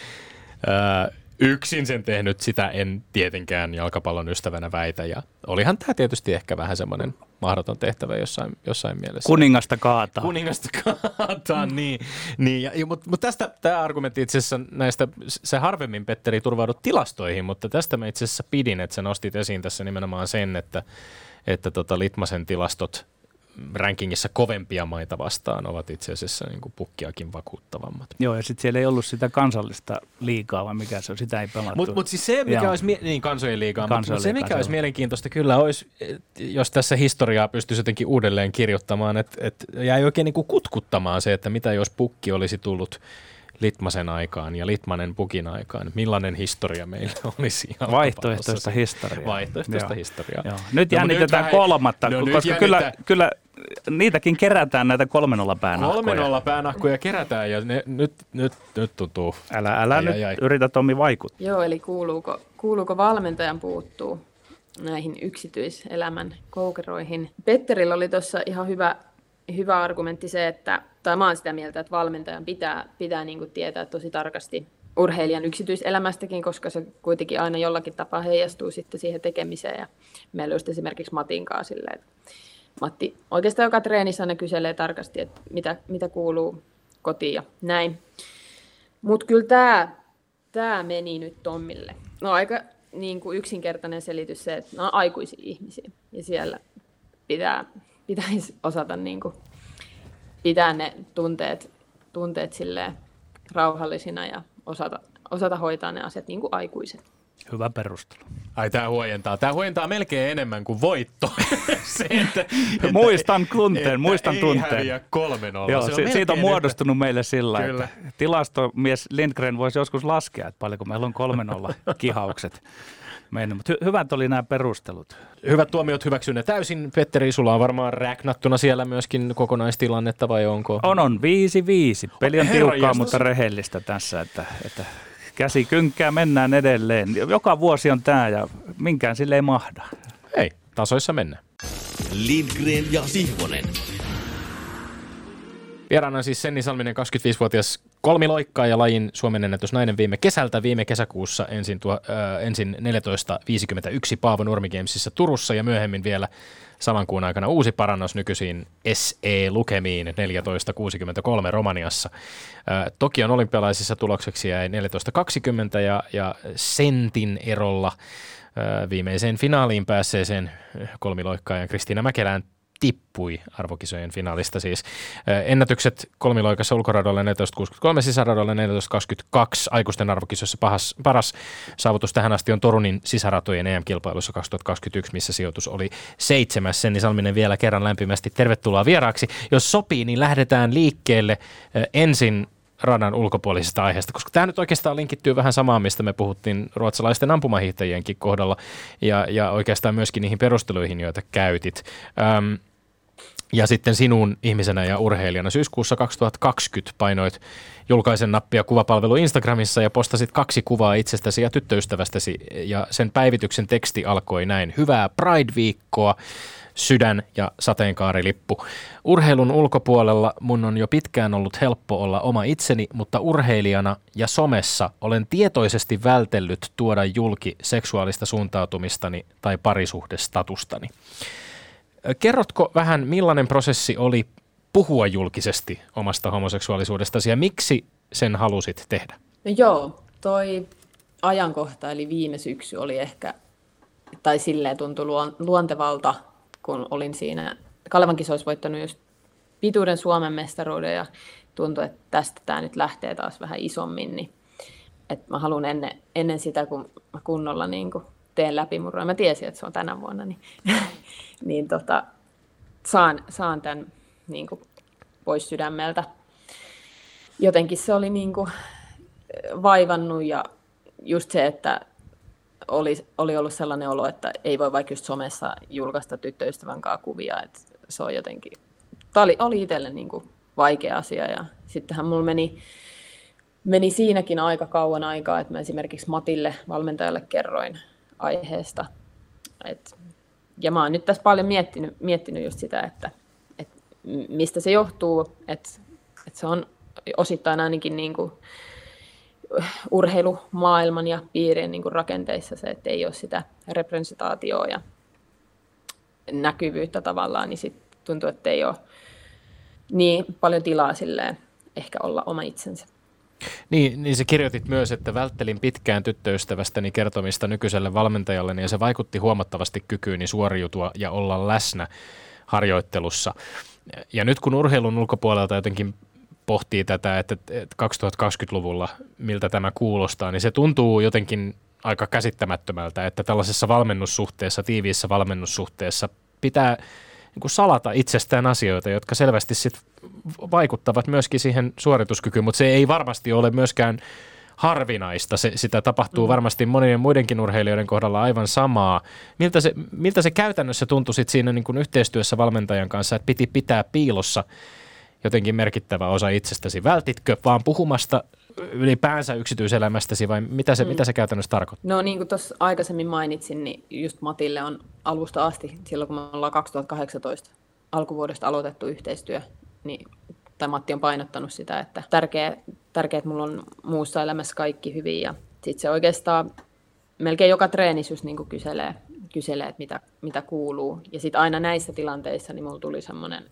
ää, yksin sen tehnyt, sitä en tietenkään jalkapallon ystävänä väitä. Ja olihan tämä tietysti ehkä vähän semmoinen mahdoton tehtävä jossain, jossain mielessä. Kuningasta kaataa. Kuningasta kaataa, niin. niin ja, mutta mut tästä tämä argumentti itse asiassa näistä, se harvemmin Petteri turvaudut tilastoihin, mutta tästä mä itse asiassa pidin, että sä nostit esiin tässä nimenomaan sen, että, että tota Litmasen tilastot rankingissa kovempia maita vastaan ovat itse asiassa niin kuin pukkiakin vakuuttavammat. Joo, ja sitten siellä ei ollut sitä kansallista liigaa, vai mikä se on, sitä ei pelattu. Mutta mut siis se, mikä Joo. olisi, niin kansojen liigaa, mutta se, mikä olisi mielenkiintoista kyllä olisi, jos tässä historiaa pystyisi jotenkin uudelleen kirjoittamaan, että et jäi oikein niin kuin kutkuttamaan se, että mitä jos pukki olisi tullut Litmasen aikaan ja Litmanen Pukin aikaan. Millainen historia meillä olisi? Vaihtoehtoista historiaa. Vaihtoehtoista Joo. historiaa. Joo. Nyt no, jännitetään nyt kolmatta, no, koska nyt kyllä, kyllä niitäkin kerätään näitä kolmen päänahkoja. Kolmen nolla päänahkoja kerätään ja ne, nyt, nyt, nyt tuntuu. Älä, älä ai, nyt ai, ai. yritä Tommi vaikuttaa. Joo, eli kuuluuko, kuuluuko valmentajan puuttuu näihin yksityiselämän koukeroihin. Petterillä oli tuossa ihan hyvä, hyvä argumentti se, että, tai mä oon sitä mieltä, että valmentajan pitää, pitää niin tietää tosi tarkasti urheilijan yksityiselämästäkin, koska se kuitenkin aina jollakin tapaa heijastuu sitten siihen tekemiseen. Ja meillä olisi esimerkiksi Matin kanssa silleen, että Matti oikeastaan joka treenissä aina kyselee tarkasti, että mitä, mitä kuuluu kotiin ja näin. Mutta kyllä tämä tää meni nyt Tommille. No aika niin kuin yksinkertainen selitys se, että ne on aikuisia ihmisiä ja siellä pitää, pitäisi osata niin kuin pitää ne tunteet, tunteet silleen rauhallisina ja osata, osata hoitaa ne asiat niin kuin aikuiset. Hyvä perustelu. Ai tämä huojentaa. Tämä huojentaa melkein enemmän kuin voitto. se, että, että, muistan tunteen, että muistan ei tunteen. Ei kolme Joo, se on siitä on muodostunut että... meille sillä, Kyllä. että tilastomies Lindgren voisi joskus laskea, että paljonko meillä on kolme nolla kihaukset mennyt. Mutta hy- hyvät oli nämä perustelut. Hyvät tuomiot hyväksynne täysin. Petteri, sulla on varmaan räknattuna siellä myöskin kokonaistilannetta vai onko? On, on. 5-5. Peli on tiukkaa, mutta rehellistä tässä, että, että käsi kynkkää, mennään edelleen. Joka vuosi on tämä ja minkään sille ei mahda. Ei, tasoissa mennään. Lindgren ja Sihvonen. Vieraana siis Senni Salminen, 25-vuotias kolmiloikkaa ja lajin Suomen ennätysnainen viime kesältä, viime kesäkuussa ensin, tuo, äh, ensin 14.51 Paavo Nurmi Gamesissa Turussa ja myöhemmin vielä saman kuun aikana uusi parannus nykyisiin SE-lukemiin 14.63 Romaniassa. Äh, Tokion olympialaisissa tulokseksi jäi 14.20 ja, ja sentin erolla äh, viimeiseen finaaliin päässeeseen kolmiloikkaajan Kristiina Mäkelään tippui arvokisojen finaalista siis. Ennätykset kolmiloikassa ulkoradolle 14.63, sisäradolle 14.22. Aikuisten arvokisoissa pahas, paras saavutus tähän asti on Torunin sisäratojen EM-kilpailussa 2021, missä sijoitus oli seitsemäs. Senni Salminen vielä kerran lämpimästi tervetuloa vieraaksi. Jos sopii, niin lähdetään liikkeelle ensin radan ulkopuolisesta aiheesta, koska tämä nyt oikeastaan linkittyy vähän samaan, mistä me puhuttiin ruotsalaisten ampumahiihtäjienkin kohdalla ja, ja oikeastaan myöskin niihin perusteluihin, joita käytit. Öm, ja sitten sinun ihmisenä ja urheilijana syyskuussa 2020 painoit julkaisen nappia kuvapalvelu Instagramissa ja postasit kaksi kuvaa itsestäsi ja tyttöystävästäsi ja sen päivityksen teksti alkoi näin. Hyvää Pride-viikkoa, sydän ja sateenkaarilippu. Urheilun ulkopuolella mun on jo pitkään ollut helppo olla oma itseni, mutta urheilijana ja somessa olen tietoisesti vältellyt tuoda julki seksuaalista suuntautumistani tai parisuhdestatustani. Kerrotko vähän, millainen prosessi oli puhua julkisesti omasta homoseksuaalisuudestasi ja miksi sen halusit tehdä? No joo, toi ajankohta eli viime syksy oli ehkä, tai silleen tuntui luontevalta, kun olin siinä, Kalevan kisoissa voittanut just pituuden Suomen mestaruuden ja tuntui, että tästä tämä nyt lähtee taas vähän isommin, niin että mä haluan ennen, ennen sitä, kun mä kunnolla niin kuin teen läpimurroa, mä tiesin, että se on tänä vuonna, niin, niin tota, saan, saan tämän niin pois sydämeltä. Jotenkin se oli niin kuin, vaivannut ja just se, että oli, oli ollut sellainen olo, että ei voi vaikka just somessa julkaista tyttöystävän kanssa kuvia, että se on jotenkin, tämä oli, oli itselle niin kuin vaikea asia ja sittenhän mulla meni, meni siinäkin aika kauan aikaa, että mä esimerkiksi Matille, valmentajalle kerroin aiheesta. Et, ja mä oon nyt tässä paljon miettinyt, miettinyt just sitä, että, että mistä se johtuu, että, että se on osittain ainakin niin kuin urheilumaailman ja piirien niin kuin rakenteissa se, että ei ole sitä representaatioa ja näkyvyyttä tavallaan, niin sit tuntuu, että ei ole niin paljon tilaa silleen ehkä olla oma itsensä. Niin, niin se kirjoitit myös, että välttelin pitkään tyttöystävästäni kertomista nykyiselle valmentajalle, ja se vaikutti huomattavasti kykyyni suoriutua ja olla läsnä harjoittelussa. Ja nyt kun urheilun ulkopuolelta jotenkin pohtii tätä, että 2020-luvulla miltä tämä kuulostaa, niin se tuntuu jotenkin aika käsittämättömältä, että tällaisessa valmennussuhteessa, tiiviissä valmennussuhteessa pitää niin kuin salata itsestään asioita, jotka selvästi sit vaikuttavat myöskin siihen suorituskykyyn, mutta se ei varmasti ole myöskään harvinaista. Se, sitä tapahtuu mm. varmasti monien muidenkin urheilijoiden kohdalla aivan samaa. Miltä se, miltä se käytännössä tuntui sit siinä niin kuin yhteistyössä valmentajan kanssa, että piti pitää piilossa jotenkin merkittävä osa itsestäsi? Vältitkö vaan puhumasta ylipäänsä yksityiselämästäsi vai mitä se, mm. mitä se käytännössä tarkoittaa? No niin kuin tuossa aikaisemmin mainitsin, niin just Matille on alusta asti, silloin kun me ollaan 2018 alkuvuodesta aloitettu yhteistyö, niin tai Matti on painottanut sitä, että tärkeää, tärkeä että mulla on muussa elämässä kaikki hyvin ja sitten se oikeastaan melkein joka treenis just niin kyselee, kyselee, että mitä, mitä kuuluu. Ja sitten aina näissä tilanteissa niin mulla tuli semmoinen,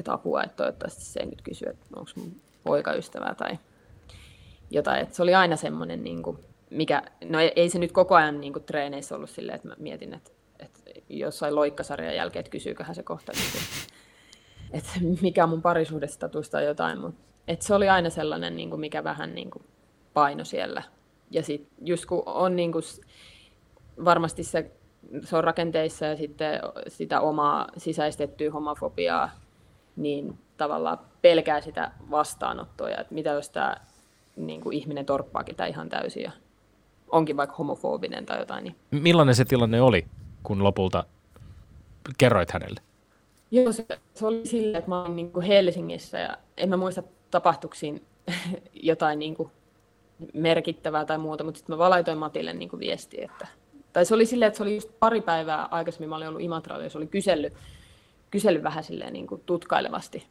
että apua, että toivottavasti se ei nyt kysy, että onko mun poikaystävä tai jotain. Että se oli aina semmoinen, niin kuin, mikä, no ei se nyt koko ajan niin kuin, treeneissä ollut silleen, että mä mietin, että, että jossain loikkasarjan jälkeen, että kysyyköhän se kohta, niin kuin, että mikä on mun parisuhdestatus tai jotain, mutta että se oli aina sellainen, niin kuin, mikä vähän niin kuin, paino siellä. Ja sitten just kun on niin kuin, varmasti se, se on rakenteissa ja sitten sitä omaa sisäistettyä homofobiaa, niin tavallaan pelkää sitä vastaanottoa, että mitä jos tämä niin kuin ihminen torppaakin tämä ihan täysin ja onkin vaikka homofobinen tai jotain. Niin. Millainen se tilanne oli, kun lopulta kerroit hänelle? Joo, se, se oli silleen, että mä olin niin kuin Helsingissä ja en mä muista tapahtuksiin jotain niin kuin merkittävää tai muuta, mutta sitten mä valaitoin Matille niin kuin viestiä, että tai se oli silleen, että se oli just pari päivää aikaisemmin, mä olin ollut Imatralla ja se oli kysellyt, kysellyt vähän silleen niin kuin tutkailevasti,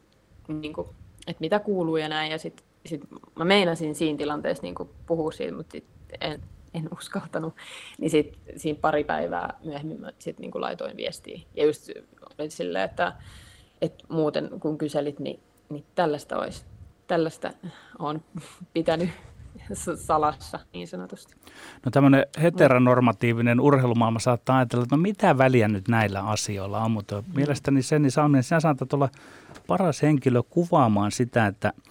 niin kuin, että mitä kuuluu ja näin. Ja sitten sit mä meinasin siinä tilanteessa niin puhua siitä, mutta sit en, en uskaltanut. Niin sit, siinä pari päivää myöhemmin mä sit niin laitoin viestiä. Ja just oli silleen, että, että muuten kun kyselit, niin, niin tällaista olisi. Tällaista on pitänyt salassa niin sanotusti. No tämmöinen heteronormatiivinen urheilumaailma saattaa ajatella, että no mitä väliä nyt näillä asioilla on, mutta mielestäni sen niin Salminen, sinä saatat olla paras henkilö kuvaamaan sitä, että –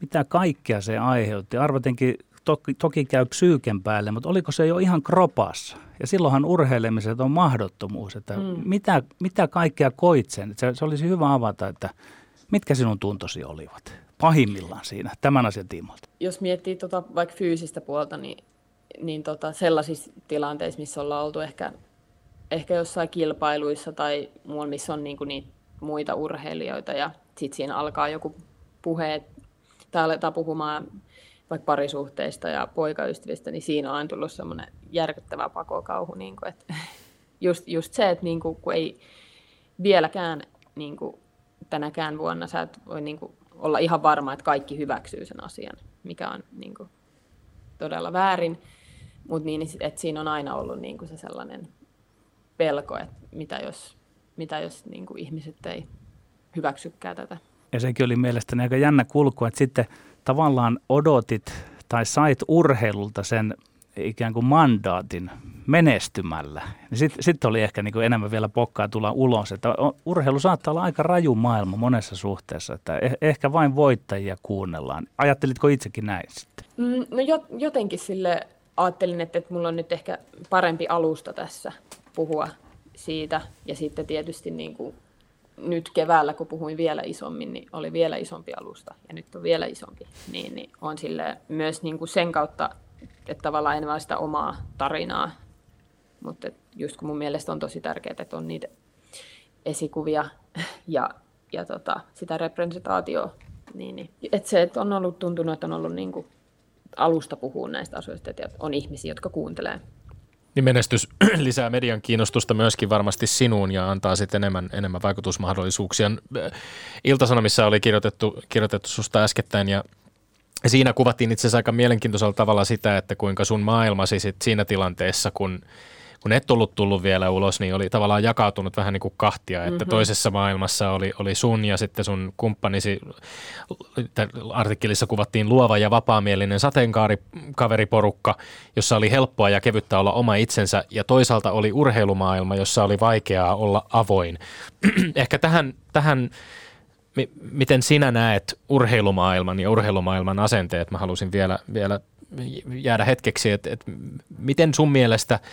mitä kaikkea se aiheutti. Arvatenkin toki, toki käy psyyken päälle, mutta oliko se jo ihan kropassa? Ja silloinhan urheilemiset on mahdottomuus, että mm. mitä, mitä kaikkea koit sen? Se, se olisi hyvä avata, että mitkä sinun tuntosi olivat pahimmillaan siinä tämän asian tiimoilta? Jos miettii tota, vaikka fyysistä puolta, niin, niin tota, sellaisissa tilanteissa, missä ollaan oltu ehkä, ehkä jossain kilpailuissa tai muualla, missä on niinku niitä muita urheilijoita ja sitten siinä alkaa joku puhe, tai aletaan puhumaan vaikka parisuhteista ja poikaystävistä, niin siinä on aina tullut semmoinen järkyttävä pakokauhu. Niin kuin, että just, just se, että niin kuin, kun ei vieläkään niin kuin, tänäkään vuonna sä et voi niin kuin, olla ihan varma, että kaikki hyväksyy sen asian, mikä on niin kuin, todella väärin. Mutta niin, että siinä on aina ollut niin kuin se sellainen pelko, että mitä jos, mitä jos niin kuin ihmiset ei hyväksykään tätä. Ja sekin oli mielestäni aika jännä kulku, että sitten tavallaan odotit tai sait urheilulta sen ikään kuin mandaatin menestymällä. Sitten sit oli ehkä niin kuin enemmän vielä pokkaa tulla ulos, että urheilu saattaa olla aika raju maailma monessa suhteessa, että eh, ehkä vain voittajia kuunnellaan. Ajattelitko itsekin näin sitten? Mm, no jotenkin sille ajattelin, että, että mulla on nyt ehkä parempi alusta tässä puhua siitä ja sitten tietysti niin kuin nyt keväällä, kun puhuin vielä isommin, niin oli vielä isompi alusta ja nyt on vielä isompi. Niin, niin on sille myös niin kuin sen kautta, että tavallaan enemmän sitä omaa tarinaa. Mutta just kun mun mielestä on tosi tärkeää, että on niitä esikuvia ja, ja tota, sitä representaatioa. Niin, niin. Et se, että on ollut tuntunut, että on ollut niin kuin alusta puhua näistä asioista, että on ihmisiä, jotka kuuntelee niin menestys lisää median kiinnostusta myöskin varmasti sinuun ja antaa sitten enemmän, enemmän vaikutusmahdollisuuksia. Iltasanomissa oli kirjoitettu, kirjoitettu susta äskettäin ja siinä kuvattiin itse asiassa aika mielenkiintoisella tavalla sitä, että kuinka sun maailmasi sit siinä tilanteessa, kun kun et ollut tullut vielä ulos, niin oli tavallaan jakautunut vähän niin kuin kahtia, että mm-hmm. toisessa maailmassa oli, oli sun ja sitten sun kumppanisi, artikkelissa kuvattiin luova ja vapaamielinen sateenkaarikaveriporukka, jossa oli helppoa ja kevyttä olla oma itsensä ja toisaalta oli urheilumaailma, jossa oli vaikeaa olla avoin. Ehkä tähän, tähän miten sinä näet urheilumaailman ja urheilumaailman asenteet? Mä halusin vielä, vielä jäädä hetkeksi, että, että miten sun mielestä –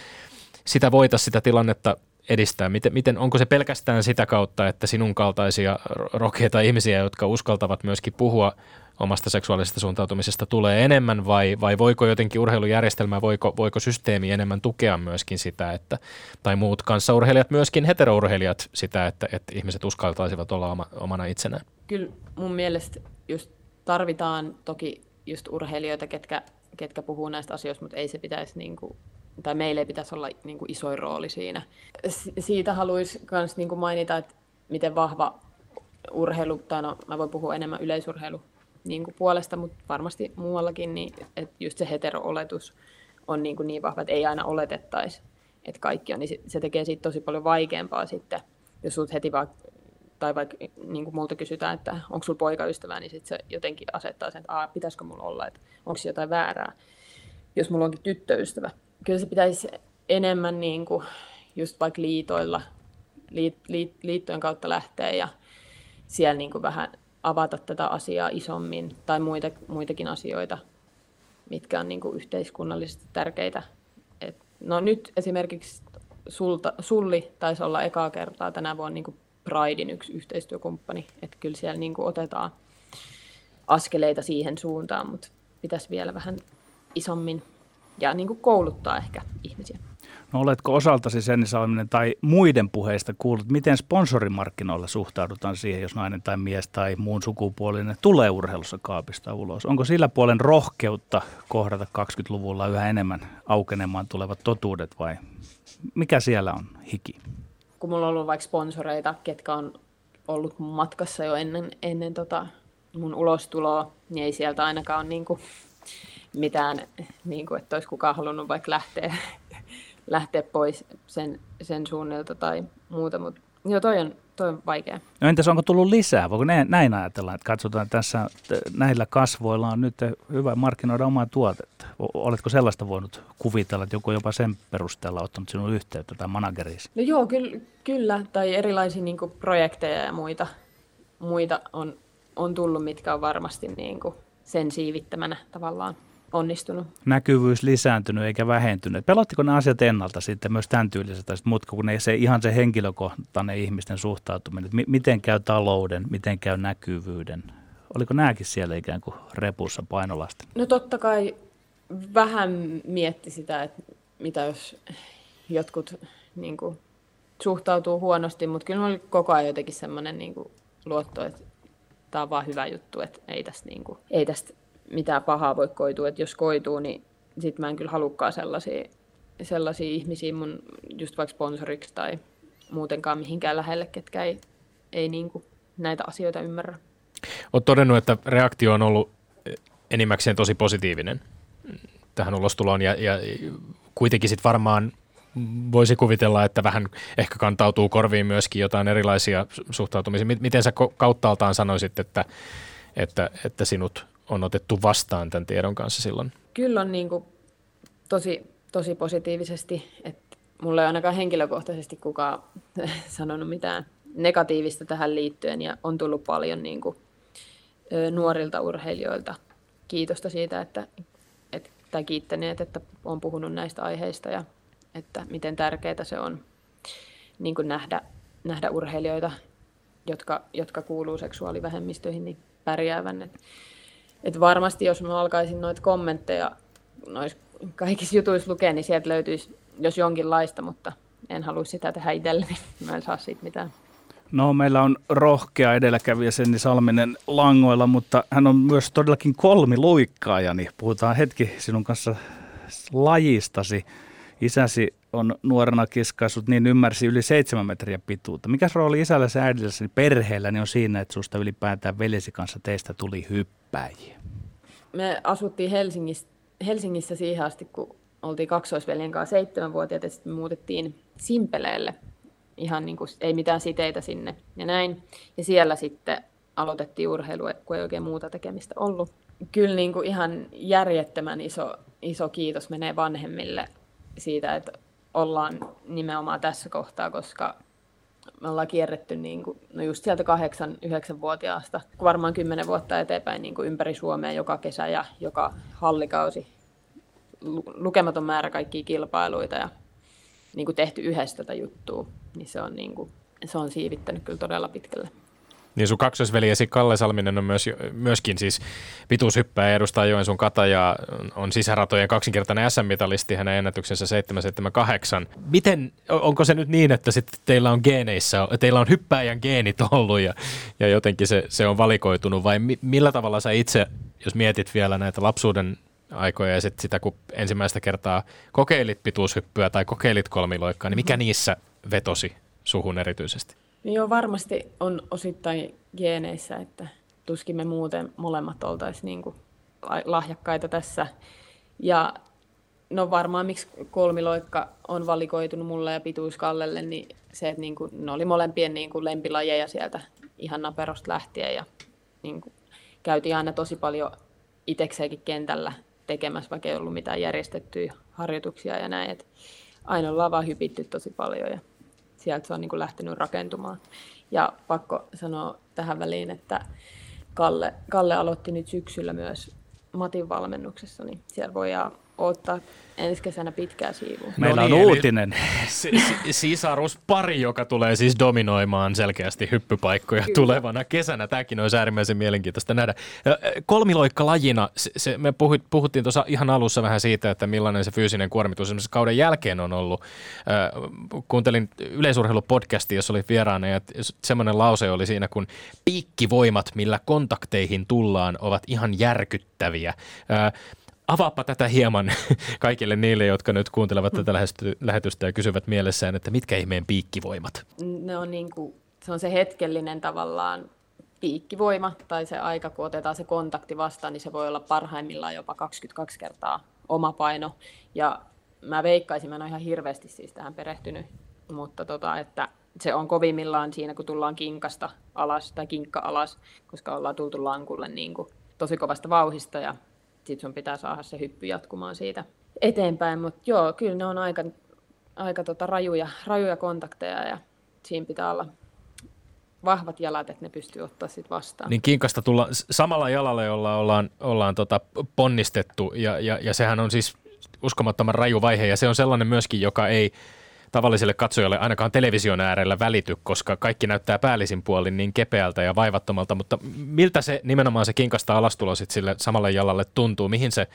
sitä voitaisiin sitä tilannetta edistää? Miten, miten, onko se pelkästään sitä kautta, että sinun kaltaisia rohkeita ihmisiä, jotka uskaltavat myöskin puhua omasta seksuaalisesta suuntautumisesta tulee enemmän vai, vai voiko jotenkin urheilujärjestelmä, voiko, voiko systeemi enemmän tukea myöskin sitä, että, tai muut kanssaurheilijat, myöskin heterourheilijat sitä, että, että ihmiset uskaltaisivat olla oma, omana itsenään? Kyllä mun mielestä just tarvitaan toki just urheilijoita, ketkä, ketkä puhuu näistä asioista, mutta ei se pitäisi niin kuin tai meillä ei pitäisi olla niin kuin isoin rooli siinä. Siitä haluaisin myös niin mainita, että miten vahva urheilu, tai no mä voin puhua enemmän yleisurheilu niin kuin puolesta, mutta varmasti muuallakin, niin että just se hetero-oletus on niin, kuin niin vahva, että ei aina oletettaisi, että kaikki on, niin se tekee siitä tosi paljon vaikeampaa sitten, jos sut heti vaan, tai vaikka niin kuin multa kysytään, että onko sulla poikaystävää, niin sitten se jotenkin asettaa sen, että pitäisikö mulla olla, että onko jotain väärää, jos mulla onkin tyttöystävä. Kyllä se pitäisi enemmän niin kuin just vaikka liitoilla, liit, liit, liittojen kautta lähteä ja siellä niin kuin vähän avata tätä asiaa isommin tai muita, muitakin asioita, mitkä on niin kuin yhteiskunnallisesti tärkeitä. Et, no nyt esimerkiksi sulta, Sulli taisi olla ekaa kertaa tänä vuonna niin kuin Pridein yksi yhteistyökumppani, että kyllä siellä niin kuin otetaan askeleita siihen suuntaan, mutta pitäisi vielä vähän isommin ja niin kuin kouluttaa ehkä ihmisiä. No oletko osaltasi Senni Salminen tai muiden puheista kuullut, miten sponsorimarkkinoilla suhtaudutaan siihen, jos nainen tai mies tai muun sukupuolinen tulee urheilussa kaapista ulos? Onko sillä puolen rohkeutta kohdata 20-luvulla yhä enemmän aukenemaan tulevat totuudet vai mikä siellä on hiki? Kun mulla on ollut vaikka sponsoreita, ketkä on ollut matkassa jo ennen, ennen tota mun ulostuloa, niin ei sieltä ainakaan ole niin kuin mitään, niin kuin, että olisi kukaan halunnut vaikka lähteä, lähteä pois sen, sen suunnilta tai muuta, mutta joo, toi on, toi on vaikea. No entäs onko tullut lisää? Voiko näin ajatella, että katsotaan tässä, näillä kasvoilla on nyt hyvä markkinoida omaa tuotetta. Oletko sellaista voinut kuvitella, että joku jopa sen perusteella ottanut sinun yhteyttä tai manageriisi? No joo, kyllä, kyllä. tai erilaisia niin kuin, projekteja ja muita, muita on, on tullut, mitkä on varmasti niin kuin, sen siivittämänä tavallaan onnistunut. Näkyvyys lisääntynyt eikä vähentynyt. Pelottiko ne asiat ennalta sitten myös tämän tyylisestä, mutta kun ne, se ihan se henkilökohtainen ihmisten suhtautuminen, että miten käy talouden, miten käy näkyvyyden? Oliko nämäkin siellä ikään kuin repussa painolasta? No totta kai vähän mietti sitä, että mitä jos jotkut niin kuin, suhtautuu huonosti, mutta kyllä oli koko ajan jotenkin semmoinen niin kuin, luotto, että tämä on vaan hyvä juttu, että ei tästä, niin kuin, ei tästä mitään pahaa voi koitua, että jos koituu, niin sitten mä en kyllä halukkaan sellaisia, sellaisia ihmisiä mun just vaikka sponsoriksi tai muutenkaan mihinkään lähelle, ketkä ei, ei niin kuin näitä asioita ymmärrä. Olet todennut, että reaktio on ollut enimmäkseen tosi positiivinen tähän ulostuloon ja, ja kuitenkin sitten varmaan voisi kuvitella, että vähän ehkä kantautuu korviin myöskin jotain erilaisia suhtautumisia. Miten sä kauttaaltaan sanoisit, että, että, että sinut on otettu vastaan tämän tiedon kanssa silloin? Kyllä on niin kuin tosi, tosi positiivisesti, että mulle ei ainakaan henkilökohtaisesti kukaan sanonut mitään negatiivista tähän liittyen ja on tullut paljon niin kuin, nuorilta urheilijoilta kiitosta siitä, että, että, tai kiittäneet, että on puhunut näistä aiheista ja että miten tärkeää se on niin kuin nähdä, nähdä urheilijoita, jotka, jotka kuuluu seksuaalivähemmistöihin, niin pärjäävän. Että et varmasti jos mä alkaisin noita kommentteja noissa kaikissa jutuissa lukea, niin sieltä löytyisi jos jonkinlaista, mutta en halua sitä tehdä itselleni, mä en saa siitä mitään. No meillä on rohkea edelläkävijä Senni Salminen langoilla, mutta hän on myös todellakin kolmi luikkaaja, niin puhutaan hetki sinun kanssa lajistasi. Isäsi on nuorena kiskaissut, niin ymmärsi yli seitsemän metriä pituutta. Mikä rooli isällä ja äidilläsi perheellä niin on siinä, että susta ylipäätään veljesi kanssa teistä tuli hyppääjiä? me asuttiin Helsingissä, Helsingissä siihen asti, kun oltiin kaksoisveljen kanssa seitsemänvuotiaat ja sitten me muutettiin Simpeleelle. Ihan niin kuin, ei mitään siteitä sinne ja näin. Ja siellä sitten aloitettiin urheilu, kun ei oikein muuta tekemistä ollut. Kyllä niin kuin ihan järjettömän iso, iso kiitos menee vanhemmille siitä, että ollaan nimenomaan tässä kohtaa, koska me ollaan kierretty niin kuin, no just sieltä kahdeksan, yhdeksän vuotiaasta varmaan kymmenen vuotta eteenpäin niin kuin ympäri Suomea joka kesä ja joka hallikausi. Lukematon määrä kaikkia kilpailuita ja niin kuin tehty yhdessä tätä juttua, niin se on, niin kuin, se on siivittänyt kyllä todella pitkälle. Niin sun kaksosveljesi Kalle Salminen on myös, myöskin siis pituushyppääjä, edustaa Joensuun kata ja on sisäratojen kaksinkertainen SM-mitalisti, hänen ennätyksensä 778. Miten, onko se nyt niin, että sitten teillä on geeneissä, teillä on hyppääjän geenit ollut ja, ja jotenkin se, se on valikoitunut vai mi, millä tavalla sä itse, jos mietit vielä näitä lapsuuden aikoja ja sitten sitä, kun ensimmäistä kertaa kokeilit pituushyppyä tai kokeilit kolmiloikkaa, niin mikä niissä vetosi suhun erityisesti? Joo, varmasti on osittain geeneissä, että tuskin me muuten molemmat oltaisiin niin kuin lahjakkaita tässä. Ja no varmaan miksi kolmiloikka on valikoitunut mulle ja pituus Kallelle, niin se, että niin kuin, ne oli molempien niin kuin lempilajeja sieltä ihan naperosta lähtien ja niin kuin, käytiin aina tosi paljon itsekseenkin kentällä tekemässä, vaikka ei ollut mitään järjestettyjä harjoituksia ja näin. Et aina ollaan vaan hypitty tosi paljon ja sieltä se on niin kuin lähtenyt rakentumaan. Ja pakko sanoa tähän väliin, että Kalle, Kalle aloitti nyt syksyllä myös Matin valmennuksessa, niin siellä voidaan ottaa ensi kesänä pitkää siivua. Meillä no niin, on uutinen. Sisarus pari, joka tulee siis dominoimaan selkeästi hyppypaikkoja Kyllä. tulevana kesänä. Tämäkin olisi äärimmäisen mielenkiintoista nähdä. Kolmiloikka lajina, se, me puhuttiin tuossa ihan alussa vähän siitä, että millainen se fyysinen kuormitus esimerkiksi kauden jälkeen on ollut. Kuuntelin yleisurheilupodcastia, jossa oli vieraana ja semmoinen lause oli siinä, kun piikkivoimat, millä kontakteihin tullaan, ovat ihan järkyttäviä avaappa tätä hieman kaikille niille, jotka nyt kuuntelevat tätä lähetystä ja kysyvät mielessään, että mitkä ihmeen piikkivoimat? Ne on niin kuin, se on se hetkellinen tavallaan piikkivoima tai se aika, kun otetaan se kontakti vastaan, niin se voi olla parhaimmillaan jopa 22 kertaa oma paino. Ja mä veikkaisin, mä en ole ihan hirveästi siis tähän perehtynyt, mutta tota, että se on kovimmillaan siinä, kun tullaan kinkasta alas tai kinkka alas, koska ollaan tultu lankulle niin kuin tosi kovasta vauhista ja sitten sun pitää saada se hyppy jatkumaan siitä eteenpäin. Mutta joo, kyllä ne on aika, aika tota rajuja, rajuja kontakteja ja siinä pitää olla vahvat jalat, että ne pystyy ottaa sit vastaan. Niin kinkasta tulla samalla jalalla, jolla ollaan, ollaan tota ponnistettu ja, ja, ja sehän on siis uskomattoman raju vaihe ja se on sellainen myöskin, joka ei tavalliselle katsojalle ainakaan television äärellä välity, koska kaikki näyttää päällisin puolin niin kepeältä ja vaivattomalta, mutta miltä se nimenomaan se kinkasta alastulo sitten sille samalle jalalle tuntuu, mihin se,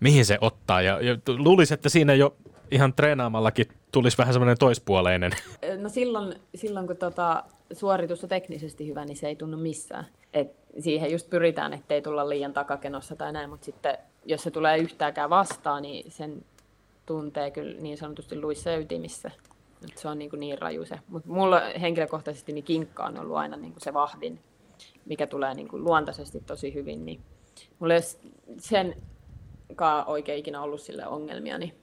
mihin se ottaa ja, ja luulisi, että siinä jo ihan treenaamallakin tulisi vähän semmoinen toispuoleinen. No silloin, silloin kun tota, suoritus on teknisesti hyvä, niin se ei tunnu missään. Et siihen just pyritään, ettei tulla liian takakenossa tai näin, mutta sitten jos se tulee yhtäänkään vastaan, niin sen tuntee kyllä niin sanotusti luissa ja ytimissä. Et se on niin, kuin niin raju se. Mutta mulla henkilökohtaisesti niin kinkka on ollut aina niin kuin se vahvin, mikä tulee niin kuin luontaisesti tosi hyvin. Niin mulla ei sen oikein ikinä ollut sille ongelmia, niin,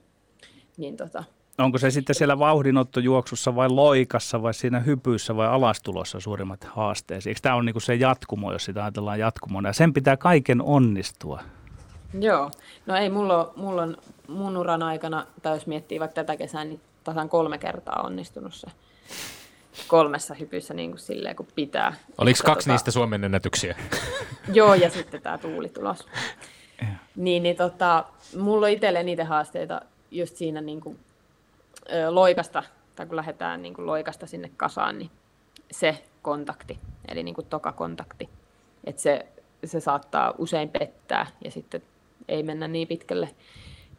niin tota, Onko se sitten siellä vauhdinottojuoksussa vai loikassa vai siinä hypyissä vai alastulossa suurimmat haasteet? Eikö tämä ole niin se jatkumo, jos sitä ajatellaan jatkumona? Ja sen pitää kaiken onnistua. Joo, no ei mulla, mulla on mun uran aikana, tai jos miettii vaikka tätä kesää, niin tasan kolme kertaa onnistunut se kolmessa hypyssä niin kuin silleen, kun pitää. Oliko kaksi tota... niistä Suomen ennätyksiä? Joo, ja sitten tämä tuulitulos. niin, niin tota, mulla on itselle niitä haasteita just siinä niin kuin, ö, loikasta, tai kun lähdetään niin kuin loikasta sinne kasaan, niin se kontakti, eli niin kuin toka kontakti, että se, se saattaa usein pettää, ja sitten ei mennä niin pitkälle,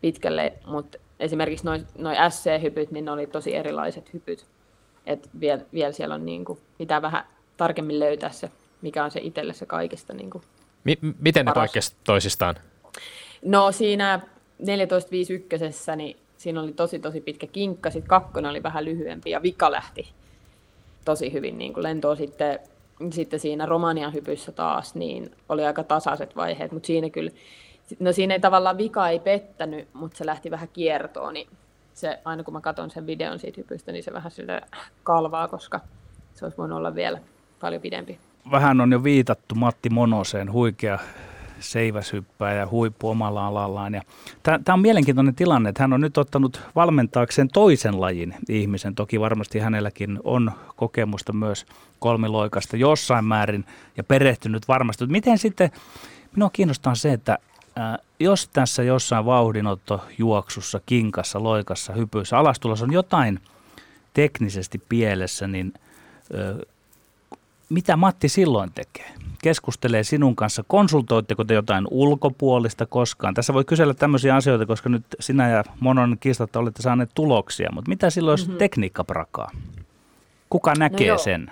pitkälle mutta esimerkiksi noin noi SC-hypyt, niin ne oli tosi erilaiset hypyt. Et vielä, viel siellä on niin kuin, pitää vähän tarkemmin löytää se, mikä on se itselle se kaikista niin kuin M- Miten paras. ne poikkesivat toisistaan? No siinä 14.51, niin siinä oli tosi tosi pitkä kinkka, sitten kakkonen oli vähän lyhyempi ja vika lähti tosi hyvin niin kuin lentoon sitten sitten siinä Romanian hypyssä taas, niin oli aika tasaiset vaiheet, mutta siinä kyllä, no siinä ei tavallaan vika ei pettänyt, mutta se lähti vähän kiertoon, niin se, aina kun mä katson sen videon siitä hypystä, niin se vähän sille kalvaa, koska se olisi voinut olla vielä paljon pidempi. Vähän on jo viitattu Matti Monoseen, huikea seiväshyppää ja huippu omalla alallaan. Ja tämä on mielenkiintoinen tilanne, että hän on nyt ottanut valmentaakseen toisen lajin ihmisen. Toki varmasti hänelläkin on kokemusta myös kolmiloikasta jossain määrin ja perehtynyt varmasti. Miten sitten, minua kiinnostaa se, että ää, jos tässä jossain vauhdinottojuoksussa, kinkassa, loikassa, hypyissä, alastulossa on jotain teknisesti pielessä, niin mitä Matti silloin tekee? Keskustelee sinun kanssa, konsultoitteko te jotain ulkopuolista koskaan? Tässä voi kysellä tämmöisiä asioita, koska nyt sinä ja Monon kiistatta olette saaneet tuloksia, mutta mitä silloin, jos mm-hmm. tekniikka prakaa? Kuka no näkee no sen?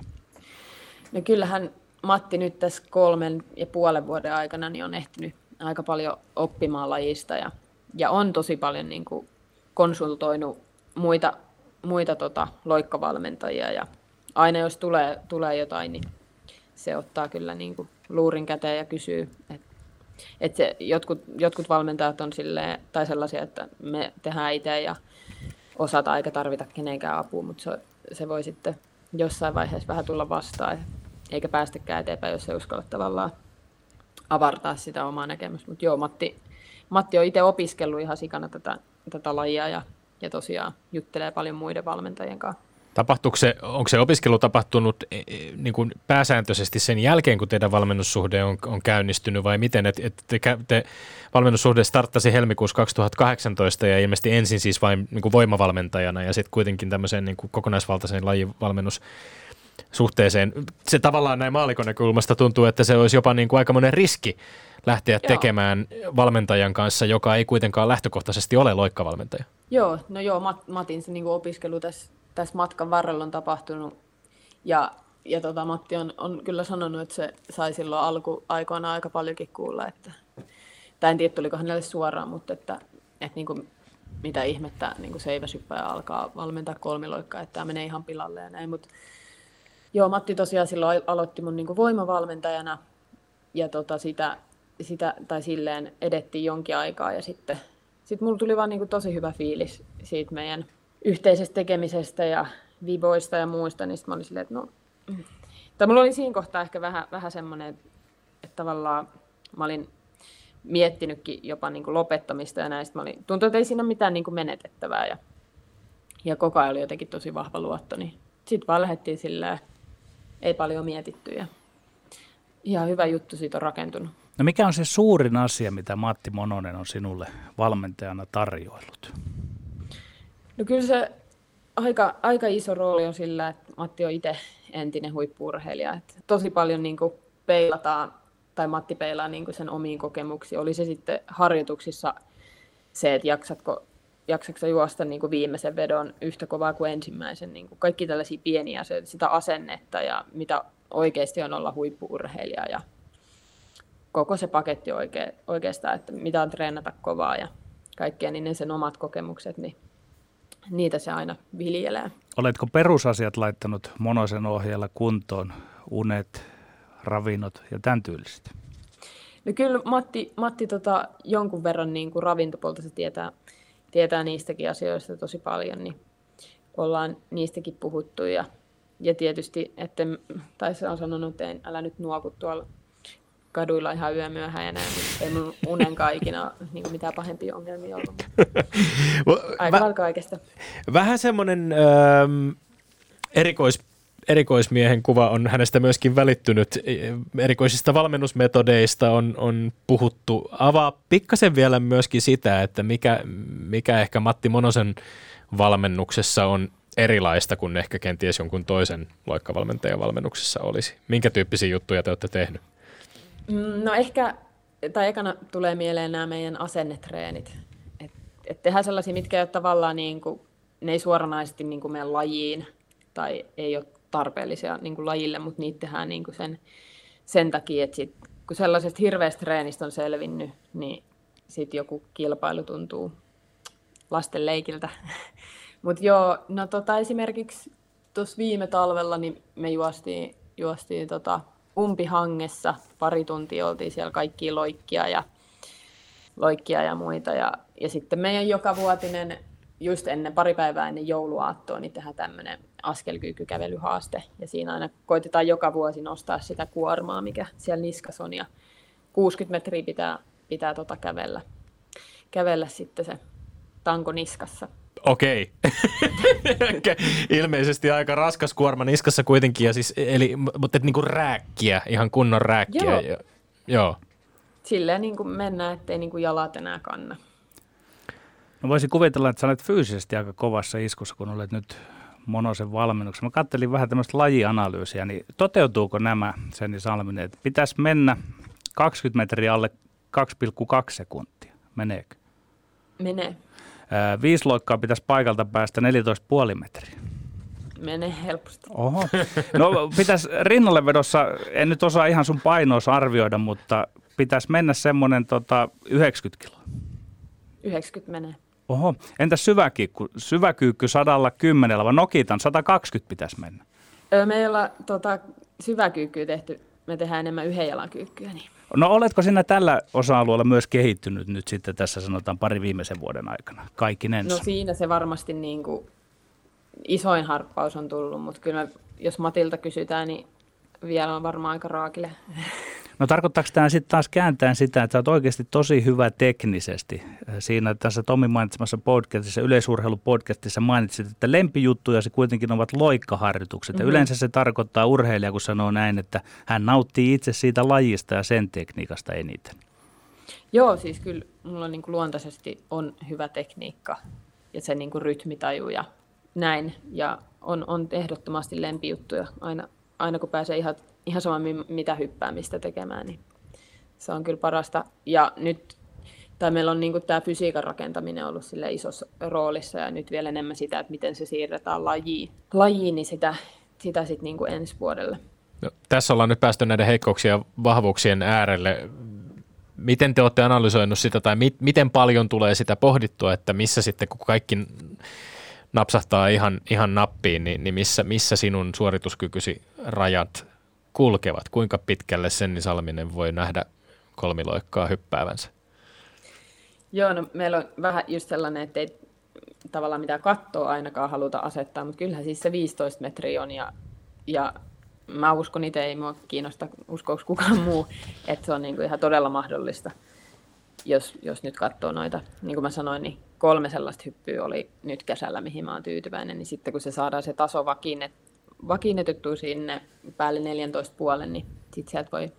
No kyllähän Matti nyt tässä kolmen ja puolen vuoden aikana niin on ehtinyt aika paljon oppimaan lajista ja, ja on tosi paljon niin kuin konsultoinut muita, muita tota, loikkavalmentajia ja aina jos tulee, tulee jotain, niin se ottaa kyllä niin kuin luurin käteen ja kysyy. Että et se, jotkut, jotkut valmentajat on silleen, tai sellaisia, että me tehdään itse ja osata eikä tarvita kenenkään apua, mutta se, se voi sitten jossain vaiheessa vähän tulla vastaan, eikä päästäkään eteenpäin, jos ei uskalla tavallaan avartaa sitä omaa näkemystä. Mutta joo, Matti, Matti on itse opiskellut ihan sikana tätä, tätä lajia ja, ja tosiaan juttelee paljon muiden valmentajien kanssa. Tapahtuuko se, onko se opiskelu tapahtunut e, e, niin kuin pääsääntöisesti sen jälkeen, kun teidän valmennussuhde on, on käynnistynyt vai miten? Et, et te, te, valmennussuhde starttasi helmikuussa 2018 ja ilmeisesti ensin siis vain niin kuin voimavalmentajana ja sitten kuitenkin tämmöiseen niin kuin kokonaisvaltaiseen lajivalmennus suhteeseen. Se tavallaan näin maalikon näkökulmasta tuntuu, että se olisi jopa niin kuin aikamoinen riski lähteä Joo. tekemään valmentajan kanssa, joka ei kuitenkaan lähtökohtaisesti ole loikkavalmentaja. Joo, no joo, Matin se niin kuin opiskelu tässä tässä matkan varrella on tapahtunut. Ja, ja tota, Matti on, on kyllä sanonut, että se sai silloin alkuaikoina aika paljonkin kuulla, että, tai en tiedä tuliko hänelle suoraan, mutta että, että niin kuin, mitä ihmettä niin kuin seiväsyppäjä alkaa valmentaa kolmiloikkaa, että tämä menee ihan pilalle ja näin. Mutta joo, Matti tosiaan silloin aloitti mun niin voimavalmentajana ja tota sitä, sitä, tai silleen edettiin jonkin aikaa ja sitten sit mulla tuli vaan niin tosi hyvä fiilis siitä meidän yhteisestä tekemisestä ja viboista ja muista, niin mä olin silleen, että no... Tai mulla oli siinä kohtaa ehkä vähän, vähän semmoinen, että tavallaan mä olin miettinytkin jopa niin kuin lopettamista ja näistä. Mä olin, tuntui, että ei siinä ole mitään niin kuin menetettävää ja, ja koko ajan oli jotenkin tosi vahva luotto, niin sitten vaan lähdettiin silleen, ei paljon mietitty ja ihan hyvä juttu siitä on rakentunut. No mikä on se suurin asia, mitä Matti Mononen on sinulle valmentajana tarjoillut? No kyllä se aika, aika iso rooli on sillä, että Matti on itse entinen huippuurheilija. Että tosi paljon niin kuin peilataan, tai Matti peilaa niin kuin sen omiin kokemuksiin. Oli se sitten harjoituksissa se, että jaksatko, jaksatko juosta niin kuin viimeisen vedon yhtä kovaa kuin ensimmäisen. Niin kuin kaikki tällaisia pieniä, se, sitä asennetta ja mitä oikeasti on olla huippuurheilija. Ja koko se paketti oike, oikeastaan, että mitä on treenata kovaa ja kaikkea, niin ne sen omat kokemukset, niin niitä se aina viljelee. Oletko perusasiat laittanut monoisen ohjeella kuntoon, unet, ravinnot ja tämän tyyliset? No kyllä Matti, Matti tota, jonkun verran niin kuin ravintopolta se tietää, tietää niistäkin asioista tosi paljon, niin ollaan niistäkin puhuttu ja, ja tietysti, että, tai se on sanonut, että älä nyt nuoku tuolla kaduilla ihan yömyöhään ja näin, mutta ei mun unenkaan ikinä niin mitään pahempia ongelmia ollut. Aika Vä, kaikesta. Vähän semmoinen ähm, erikois, erikoismiehen kuva on hänestä myöskin välittynyt. Erikoisista valmennusmetodeista on, on puhuttu. Avaa pikkasen vielä myöskin sitä, että mikä, mikä ehkä Matti Monosen valmennuksessa on erilaista kuin ehkä kenties jonkun toisen loikkavalmentajan valmennuksessa olisi. Minkä tyyppisiä juttuja te olette tehnyt? No ehkä, tai ekana tulee mieleen nämä meidän asennetreenit. Et, et tehdään sellaisia, mitkä ei ole tavallaan niin kuin, ne ei suoranaisesti niin kuin meidän lajiin tai ei ole tarpeellisia niin kuin lajille, mutta niitä tehdään niin kuin sen, sen takia, että sit, kun sellaisesta hirveästä treenistä on selvinnyt, niin sitten joku kilpailu tuntuu lasten leikiltä. Mutta joo, no tota, esimerkiksi tuossa viime talvella niin me juostiin juostiin tota umpihangessa. Pari tuntia oltiin siellä kaikki loikkia ja, loikkia ja muita. Ja, ja sitten meidän jokavuotinen, just ennen pari päivää ennen jouluaattoa, niin tehdään tämmöinen askelkykykävelyhaaste. Ja siinä aina koitetaan joka vuosi nostaa sitä kuormaa, mikä siellä niskassa on. Ja 60 metriä pitää, pitää tota kävellä, kävellä sitten se tanko niskassa. Okei. Ilmeisesti aika raskas kuorma niskassa kuitenkin, ja siis, eli, mutta et niinku rääkkiä, ihan kunnon rääkkiä. Joo. Ja, joo. Silleen niin kuin mennään, ettei niin kuin jalat enää kanna. No voisin kuvitella, että sä olet fyysisesti aika kovassa iskussa, kun olet nyt Monosen valmennuksessa. Mä kattelin vähän tämmöistä lajianalyysiä, niin toteutuuko nämä Senni Salminen, että pitäisi mennä 20 metriä alle 2,2 sekuntia? Meneekö? Menee. Ää, viisi loikkaa pitäisi paikalta päästä 14,5 metriä. Menee helposti. Oho. No pitäisi rinnallevedossa, en nyt osaa ihan sun painoos arvioida, mutta pitäisi mennä semmoinen tota, 90 kiloa. 90 menee. Oho, entäs syväkiikku, syväkyykky 110, vaan Nokitan 120 pitäisi mennä. Öö, meillä tota, syväkyykkyä tehty, me tehdään enemmän yhden jalan kyykkyä. Niin. No oletko sinä tällä osa-alueella myös kehittynyt nyt sitten tässä sanotaan pari viimeisen vuoden aikana, kaikkinensa? No siinä se varmasti niin kuin, isoin harppaus on tullut, mutta kyllä me, jos Matilta kysytään, niin vielä on varmaan aika raakille. No tarkoittaako tämä sitten taas kääntäen sitä, että sä oot oikeasti tosi hyvä teknisesti? Siinä tässä Tomi mainitsemassa podcastissa, yleisurheilupodcastissa mainitsit, että lempijuttuja se kuitenkin ovat loikkaharjoitukset. Mm-hmm. Ja yleensä se tarkoittaa urheilija, kun sanoo näin, että hän nauttii itse siitä lajista ja sen tekniikasta eniten. Joo, siis kyllä mulla niin kuin luontaisesti on hyvä tekniikka ja se niin kuin rytmitaju ja näin. Ja on, on ehdottomasti lempijuttuja aina, aina kun pääsee ihan, ihan sama mi- mitä hyppäämistä tekemään, niin se on kyllä parasta. Ja nyt, tai meillä on niin tämä fysiikan rakentaminen ollut sille isossa roolissa ja nyt vielä enemmän sitä, että miten se siirretään lajiin, lajiin niin sitä, sitä sitten niin ensi vuodelle. No, tässä ollaan nyt päästy näiden heikkouksien ja vahvuuksien äärelle. Miten te olette analysoinut sitä tai mi- miten paljon tulee sitä pohdittua, että missä sitten kun kaikki napsahtaa ihan, ihan nappiin, niin, niin missä, missä sinun suorituskykysi rajat kulkevat? Kuinka pitkälle Senni Salminen voi nähdä kolmiloikkaa hyppäävänsä? Joo, no meillä on vähän just sellainen, että ei tavallaan mitään kattoa ainakaan haluta asettaa, mutta kyllähän siis se 15 metriä on ja, ja mä uskon itse, ei mua kiinnosta, uskoako kukaan muu, että se on niin kuin ihan todella mahdollista, jos, jos nyt katsoo noita, niin kuin mä sanoin, niin kolme sellaista hyppyä oli nyt kesällä, mihin mä oon tyytyväinen, niin sitten kun se saadaan se taso vakiinnet, vakiinnetettua sinne päälle 14 puolen, niin sitten sieltä voi,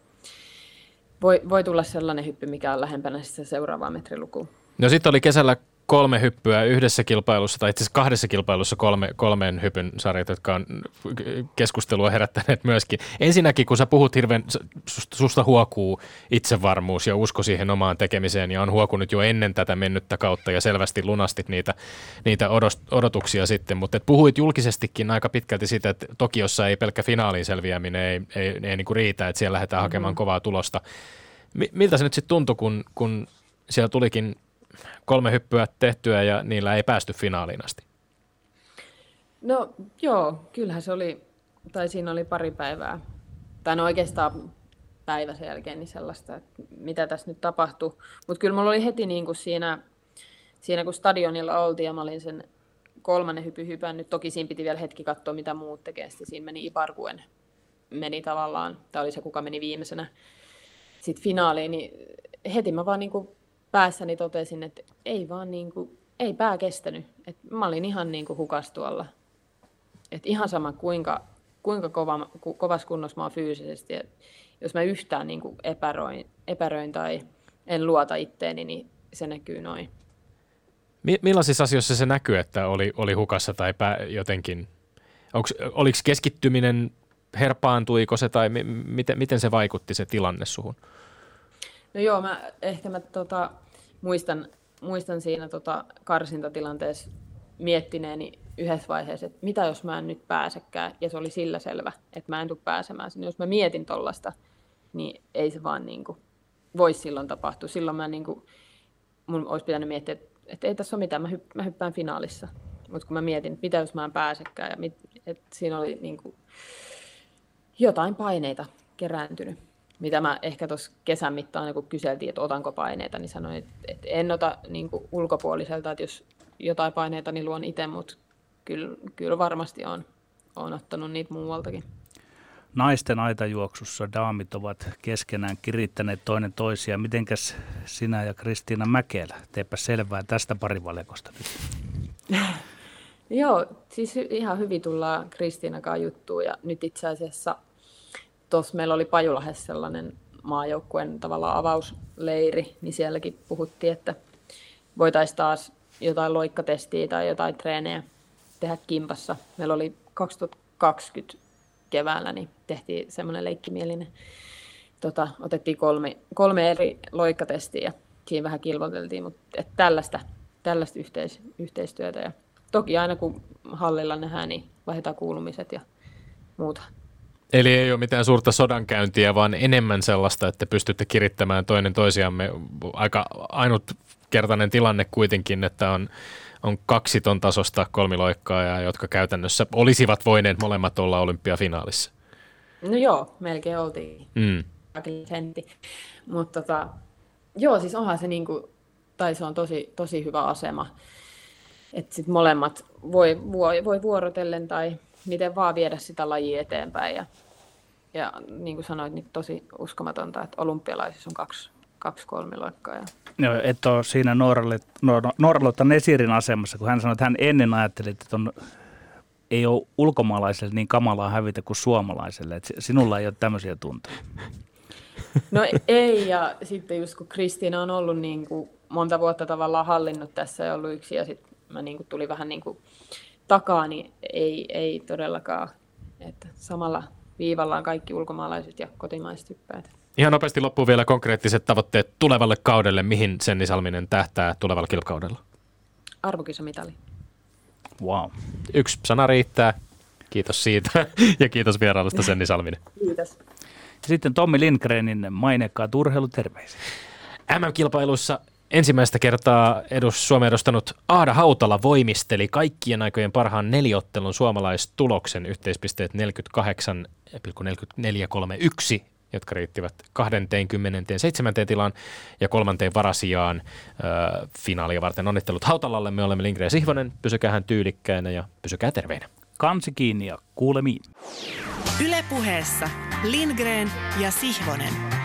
voi, voi tulla sellainen hyppy, mikä on lähempänä sitä seuraavaa metrilukua. No sitten oli kesällä kolme hyppyä yhdessä kilpailussa, tai itse asiassa kahdessa kilpailussa kolme, kolmeen hypyn sarjat, jotka on keskustelua herättäneet myöskin. Ensinnäkin, kun sä puhut hirveän, susta huokuu itsevarmuus ja usko siihen omaan tekemiseen, ja on huokunut jo ennen tätä mennyttä kautta, ja selvästi lunastit niitä, niitä odotuksia sitten, mutta et puhuit julkisestikin aika pitkälti siitä, että Tokiossa ei pelkkä finaaliin selviäminen ei, ei, ei, ei niin kuin riitä, että siellä lähdetään hakemaan mm-hmm. kovaa tulosta. Miltä se nyt sitten tuntui, kun, kun siellä tulikin kolme hyppyä tehtyä ja niillä ei päästy finaaliin asti? No joo, kyllähän se oli, tai siinä oli pari päivää, tai no oikeastaan päivä sen jälkeen niin sellaista, että mitä tässä nyt tapahtui. Mutta kyllä mulla oli heti niin kuin siinä, siinä, kun stadionilla oltiin ja mä olin sen kolmannen hypy hypännyt, toki siinä piti vielä hetki katsoa, mitä muut tekee. Sitten siinä meni Ibarguen, meni tavallaan, tämä oli se, kuka meni viimeisenä sitten finaaliin, niin heti mä vaan niin kuin päässäni totesin, että ei vaan niin kuin, ei pää kestänyt. Et mä olin ihan niin kuin hukas tuolla. Et ihan sama kuinka, kuinka kova, ku, kovassa kunnossa mä oon fyysisesti. Et jos mä yhtään niin kuin epäröin, epäröin tai en luota itteeni, niin se näkyy noin. Millaisissa asioissa se näkyy, että oli, oli hukassa tai pää jotenkin? Onks, oliko keskittyminen, herpaantuiko se tai mi, miten, miten se vaikutti se tilanne suhun? No joo, mä, ehkä mä tota, muistan, muistan siinä tota karsintatilanteessa miettineeni yhdessä vaiheessa, että mitä jos mä en nyt pääsekään, ja se oli sillä selvä, että mä en tule pääsemään sinne. Jos mä mietin tollasta, niin ei se vaan niin kuin, voisi silloin tapahtua. Silloin mä niin kuin, mun olisi pitänyt miettiä, että, että ei tässä ole mitään, mä, hypp, mä hyppään finaalissa. Mutta kun mä mietin, että mitä jos mä en pääsekään, ja mit, että siinä oli niin kuin, jotain paineita kerääntynyt. Mitä mä ehkä tuossa kesän mittaan, kun kyseltiin, että otanko paineita, niin sanoin, että, että en ota niin ulkopuoliselta, että jos jotain paineita, niin luon itse, mutta kyllä, kyllä varmasti on, on ottanut niitä muualtakin. Naisten aitajuoksussa daamit ovat keskenään kirittäneet toinen toisia. Mitenkäs sinä ja Kristiina Mäkelä? Teepä selvää tästä parivalekosta nyt. Joo, siis ihan hyvin tullaan Kristiinakaan juttuun ja nyt itse asiassa tuossa meillä oli Pajulahdessa sellainen maajoukkueen tavallaan avausleiri, niin sielläkin puhuttiin, että voitaisiin taas jotain loikkatestiä tai jotain treenejä tehdä kimpassa. Meillä oli 2020 keväällä, niin tehtiin semmoinen leikkimielinen. Tota, otettiin kolme, kolme eri loikkatestiä ja siinä vähän kilvoteltiin, mutta että tällaista, tällaista yhteis, yhteistyötä. Ja toki aina kun hallilla nähdään, niin vaihdetaan kuulumiset ja muuta. Eli ei ole mitään suurta sodankäyntiä, vaan enemmän sellaista, että pystytte kirittämään toinen toisiamme. Aika ainutkertainen tilanne kuitenkin, että on, on kaksi ton tasosta kolmiloikkaa, jotka käytännössä olisivat voineet molemmat olla olympiafinaalissa. No joo, melkein oltiin. Mm. Mutta tota, joo, siis onhan se niinku, tai se on tosi, tosi hyvä asema, että sit molemmat voi, voi, voi vuorotellen tai miten vaan viedä sitä lajia eteenpäin. Ja, ja niin kuin sanoit, niin tosi uskomatonta, että olympialaisissa on kaksi, kaksi kolmiloikkaa. Ja... Joo, et ole siinä Norralotta Nesirin asemassa, kun hän sanoi, että hän ennen ajatteli, että on, ei ole ulkomaalaiselle niin kamalaa hävitä kuin suomalaiselle. Että sinulla ei ole tämmöisiä tunteita. No ei, ja sitten just kun Kristiina on ollut niin kuin monta vuotta tavallaan hallinnut tässä ja ollut yksi, ja sitten mä niin kuin tulin vähän niin kuin takaa, niin ei, ei todellakaan. Että samalla viivalla on kaikki ulkomaalaiset ja kotimaiset hyppäät. Ihan nopeasti loppuu vielä konkreettiset tavoitteet tulevalle kaudelle. Mihin Senni Salminen tähtää tulevalla kilpakaudella? Arvokisamitali. Wow. Yksi sana riittää. Kiitos siitä ja kiitos vierailusta Senni Salminen. Kiitos. Sitten Tommi Lindgrenin mainekkaat urheiluterveiset. MM-kilpailuissa ensimmäistä kertaa edus, Suomen edustanut Aada Hautala voimisteli kaikkien aikojen parhaan neliottelun suomalaistuloksen yhteispisteet 48,4431 jotka riittivät 27. tilaan ja kolmanteen varasijaan äh, finaalia varten. Onnittelut Hautalalle, me olemme Lindgren Sihvonen, pysykää hän tyylikkäänä ja pysykää terveinä. Kansi kiinni ja kuulemiin. Ylepuheessa Lindgren ja Sihvonen.